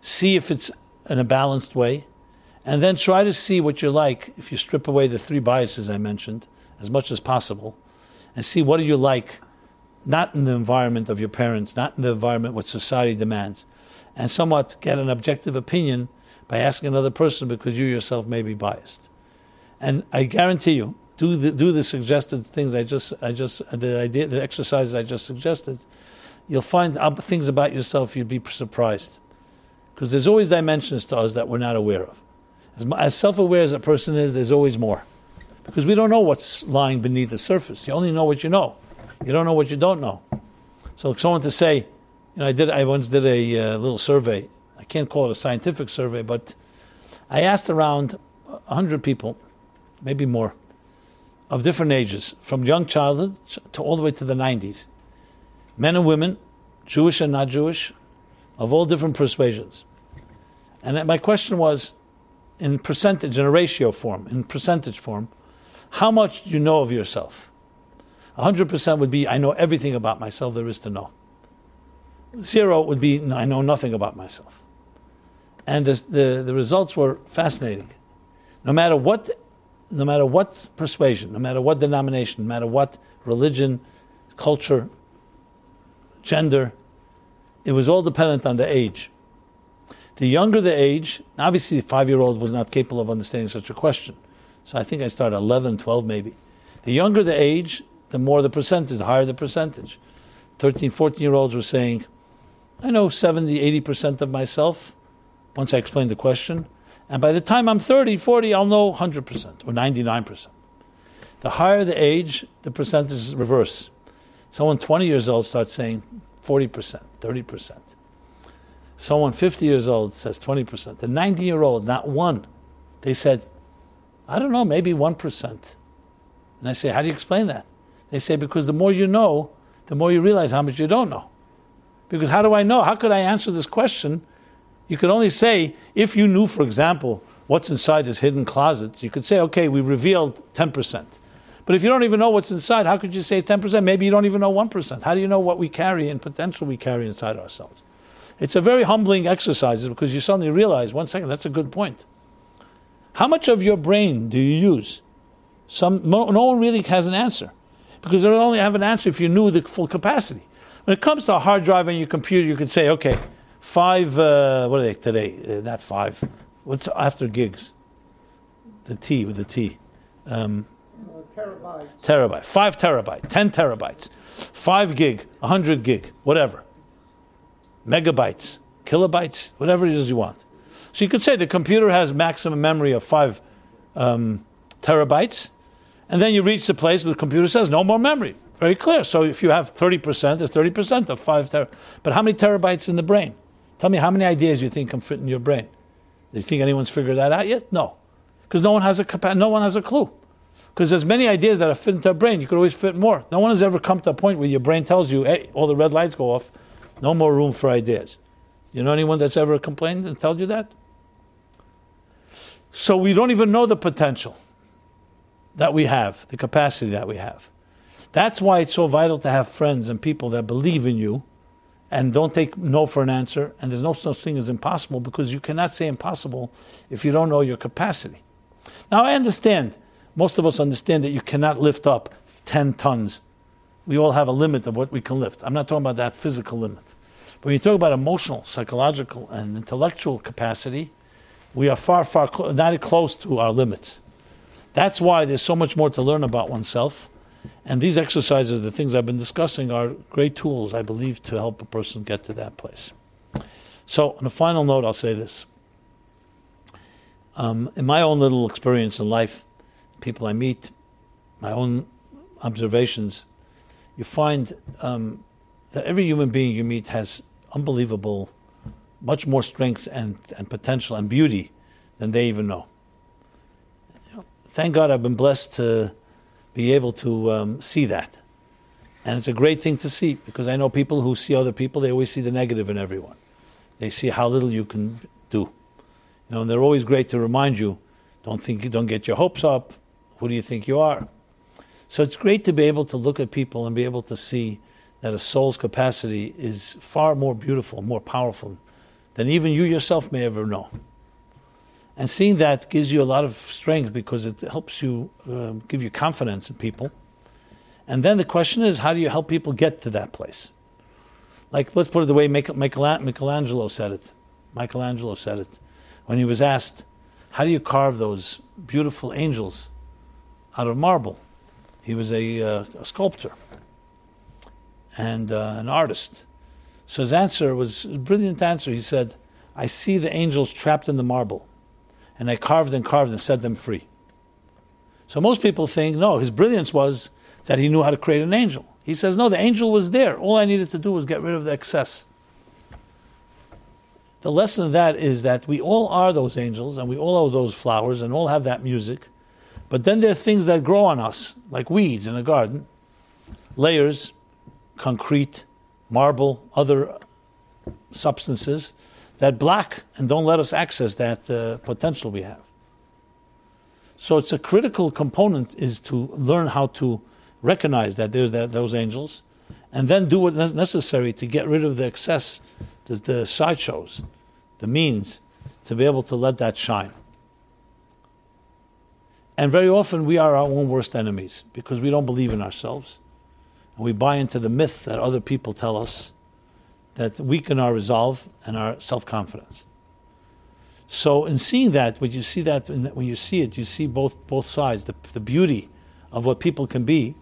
See if it's in a balanced way. And then try to see what you're like if you strip away the three biases I mentioned as much as possible and see what do you like not in the environment of your parents, not in the environment what society demands, and somewhat get an objective opinion by asking another person because you yourself may be biased. And I guarantee you, do the, do the suggested things I just, I just, the idea, the exercises I just suggested, you'll find things about yourself you'd be surprised. Because there's always dimensions to us that we're not aware of. As, as self aware as a person is, there's always more. Because we don't know what's lying beneath the surface. You only know what you know. You don't know what you don't know. So someone to say, you know, I did. I once did a uh, little survey. I can't call it a scientific survey, but I asked around hundred people, maybe more, of different ages, from young childhood to all the way to the nineties, men and women, Jewish and not Jewish, of all different persuasions. And my question was, in percentage, in a ratio form, in percentage form, how much do you know of yourself? 100% would be I know everything about myself there is to know. Zero would be I know nothing about myself. And the, the, the results were fascinating. No matter what, no matter what persuasion, no matter what denomination, no matter what religion, culture, gender, it was all dependent on the age. The younger the age, obviously the five-year-old was not capable of understanding such a question. So I think I started 11, 12 maybe. The younger the age, the more the percentage, the higher the percentage. 13, 14 year olds were saying, I know 70, 80% of myself once I explain the question. And by the time I'm 30, 40, I'll know 100% or 99%. The higher the age, the percentage is reverse. Someone 20 years old starts saying 40%, 30%. Someone 50 years old says 20%. The 90 year old, not one. They said, I don't know, maybe 1%. And I say, How do you explain that? They say, Because the more you know, the more you realize how much you don't know. Because how do I know? How could I answer this question? You could only say, if you knew, for example, what's inside this hidden closet, you could say, okay, we revealed 10%. But if you don't even know what's inside, how could you say 10%? Maybe you don't even know 1%. How do you know what we carry and potential we carry inside ourselves? It's a very humbling exercise because you suddenly realize, one second, that's a good point. How much of your brain do you use? Some, no, no one really has an answer because they only have an answer if you knew the full capacity. When it comes to a hard drive on your computer, you could say, okay, five, uh, what are they today? Uh, not five. What's after gigs? The T with the T. Um, Uh, terabyte, five terabyte, ten terabytes, five gig, a hundred gig, whatever. Megabytes, kilobytes, whatever it is you want. So you could say the computer has maximum memory of five um, terabytes, and then you reach the place where the computer says no more memory. Very clear. So if you have 30%, it's 30% of 5 ter- But how many terabytes in the brain? Tell me how many ideas you think can fit in your brain. Do you think anyone's figured that out yet? No. Because no one has a capa- no one has a clue. Because there's many ideas that are fit into a brain. You could always fit more. No one has ever come to a point where your brain tells you, hey, all the red lights go off. No more room for ideas. You know anyone that's ever complained and told you that? So we don't even know the potential that we have, the capacity that we have. That's why it's so vital to have friends and people that believe in you and don't take no for an answer. And there's no such thing as impossible because you cannot say impossible if you don't know your capacity. Now, I understand, most of us understand that you cannot lift up 10 tons. We all have a limit of what we can lift. I'm not talking about that physical limit. But when you talk about emotional, psychological, and intellectual capacity, we are far, far cl- not close to our limits. That's why there's so much more to learn about oneself. And these exercises, the things I've been discussing, are great tools, I believe, to help a person get to that place. So, on a final note, I'll say this. Um, in my own little experience in life, people I meet, my own observations, you find um, that every human being you meet has unbelievable, much more strength and, and potential and beauty than they even know. Thank God I've been blessed to be able to um, see that. And it's a great thing to see because I know people who see other people, they always see the negative in everyone. They see how little you can do. You know, and they're always great to remind you, don't think you don't get your hopes up. Who do you think you are? So it's great to be able to look at people and be able to see that a soul's capacity is far more beautiful, more powerful than even you yourself may ever know. And seeing that gives you a lot of strength because it helps you uh, give you confidence in people. And then the question is, how do you help people get to that place? Like, let's put it the way Michelangelo said it. Michelangelo said it when he was asked, How do you carve those beautiful angels out of marble? He was a, uh, a sculptor and uh, an artist. So his answer was a brilliant answer. He said, I see the angels trapped in the marble, and I carved and carved and set them free. So most people think, no, his brilliance was that he knew how to create an angel. He says, no, the angel was there. All I needed to do was get rid of the excess. The lesson of that is that we all are those angels and we all are those flowers and all have that music. But then there are things that grow on us, like weeds in a garden, layers, concrete, marble, other substances that block and don't let us access that uh, potential we have. So it's a critical component is to learn how to recognize that there's that, those angels, and then do what is necessary to get rid of the excess, the, the sideshows, the means to be able to let that shine. And very often we are our own worst enemies because we don't believe in ourselves. And we buy into the myth that other people tell us that weaken our resolve and our self confidence. So in seeing that, when you see that, when you see it, you see both both sides, the, the beauty of what people can be,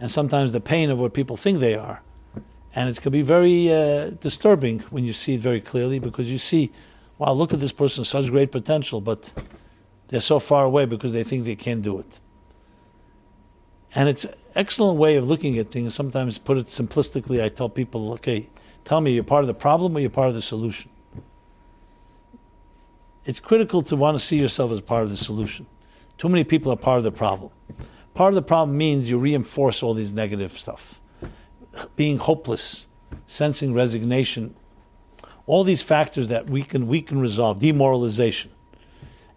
and sometimes the pain of what people think they are. And it can be very uh, disturbing when you see it very clearly because you see, wow, look at this person, such great potential, but they're so far away because they think they can't do it. And it's an excellent way of looking at things. Sometimes, put it simplistically, I tell people, okay, tell me, you're part of the problem or you're part of the solution? It's critical to want to see yourself as part of the solution. Too many people are part of the problem. Part of the problem means you reinforce all these negative stuff. Being hopeless, sensing resignation, all these factors that we can, we can resolve, demoralization.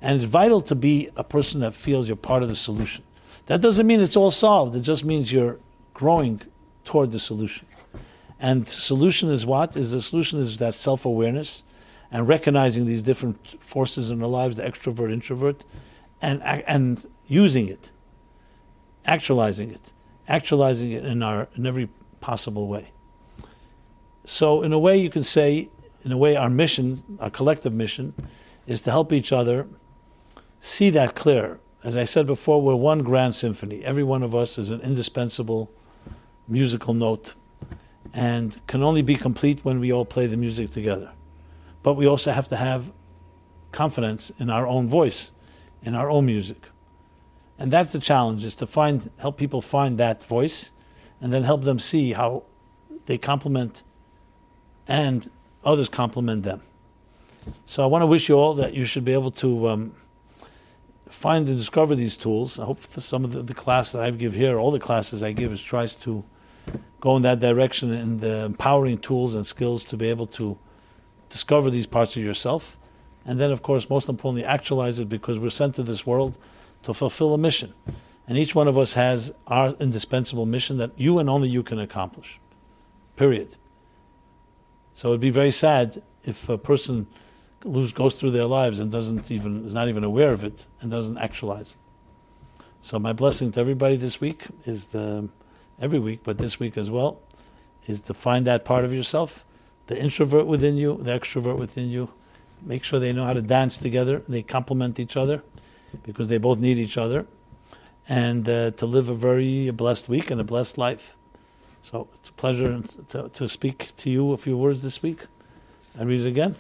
And it's vital to be a person that feels you're part of the solution. That doesn't mean it's all solved, it just means you're growing toward the solution. And the solution is what? Is the solution is that self awareness and recognizing these different forces in our lives, the extrovert, introvert, and, and using it actualizing it, actualizing it in our in every possible way. So, in a way, you can say, in a way, our mission, our collective mission, is to help each other see that clear. As I said before, we're one grand symphony. Every one of us is an indispensable musical note and can only be complete when we all play the music together. But we also have to have confidence in our own voice, in our own music. And that's the challenge is to find help people find that voice and then help them see how they complement and others complement them. So I want to wish you all that you should be able to um, find and discover these tools. I hope some of the, the class that I give here, all the classes I give, is tries to go in that direction and the empowering tools and skills to be able to discover these parts of yourself. And then, of course, most importantly, actualize it because we're sent to this world to fulfill a mission. And each one of us has our indispensable mission that you and only you can accomplish. Period. So it'd be very sad if a person goes through their lives and doesn't even is not even aware of it and doesn't actualize. So my blessing to everybody this week is the, every week, but this week as well, is to find that part of yourself, the introvert within you, the extrovert within you. Make sure they know how to dance together. They complement each other because they both need each other, and uh, to live a very blessed week and a blessed life. So it's a pleasure to, to speak to you a few words this week. I read it again.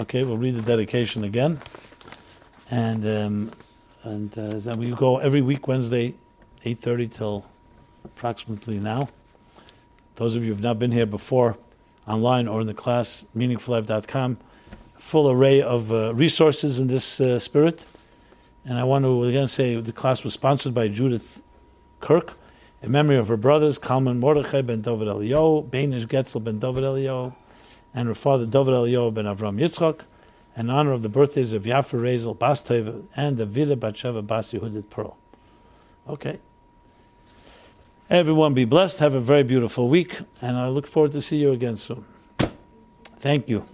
Okay, we'll read the dedication again, and um, and uh, then we go every week Wednesday, eight thirty till approximately now. Those of you who've not been here before, online or in the class, meaningfullife.com, full array of uh, resources in this uh, spirit. And I want to again say the class was sponsored by Judith Kirk in memory of her brothers, Kalman Mordechai ben David Eliyahu, Banish Getzel ben David Eliyahu, and her father David ben Avram Yitzchak, in honor of the birthdays of Yafer Rezel Bas Teva and Davida Batsheva Bas Yehudit Pearl. Okay. Everyone be blessed. Have a very beautiful week, and I look forward to see you again soon. Thank you.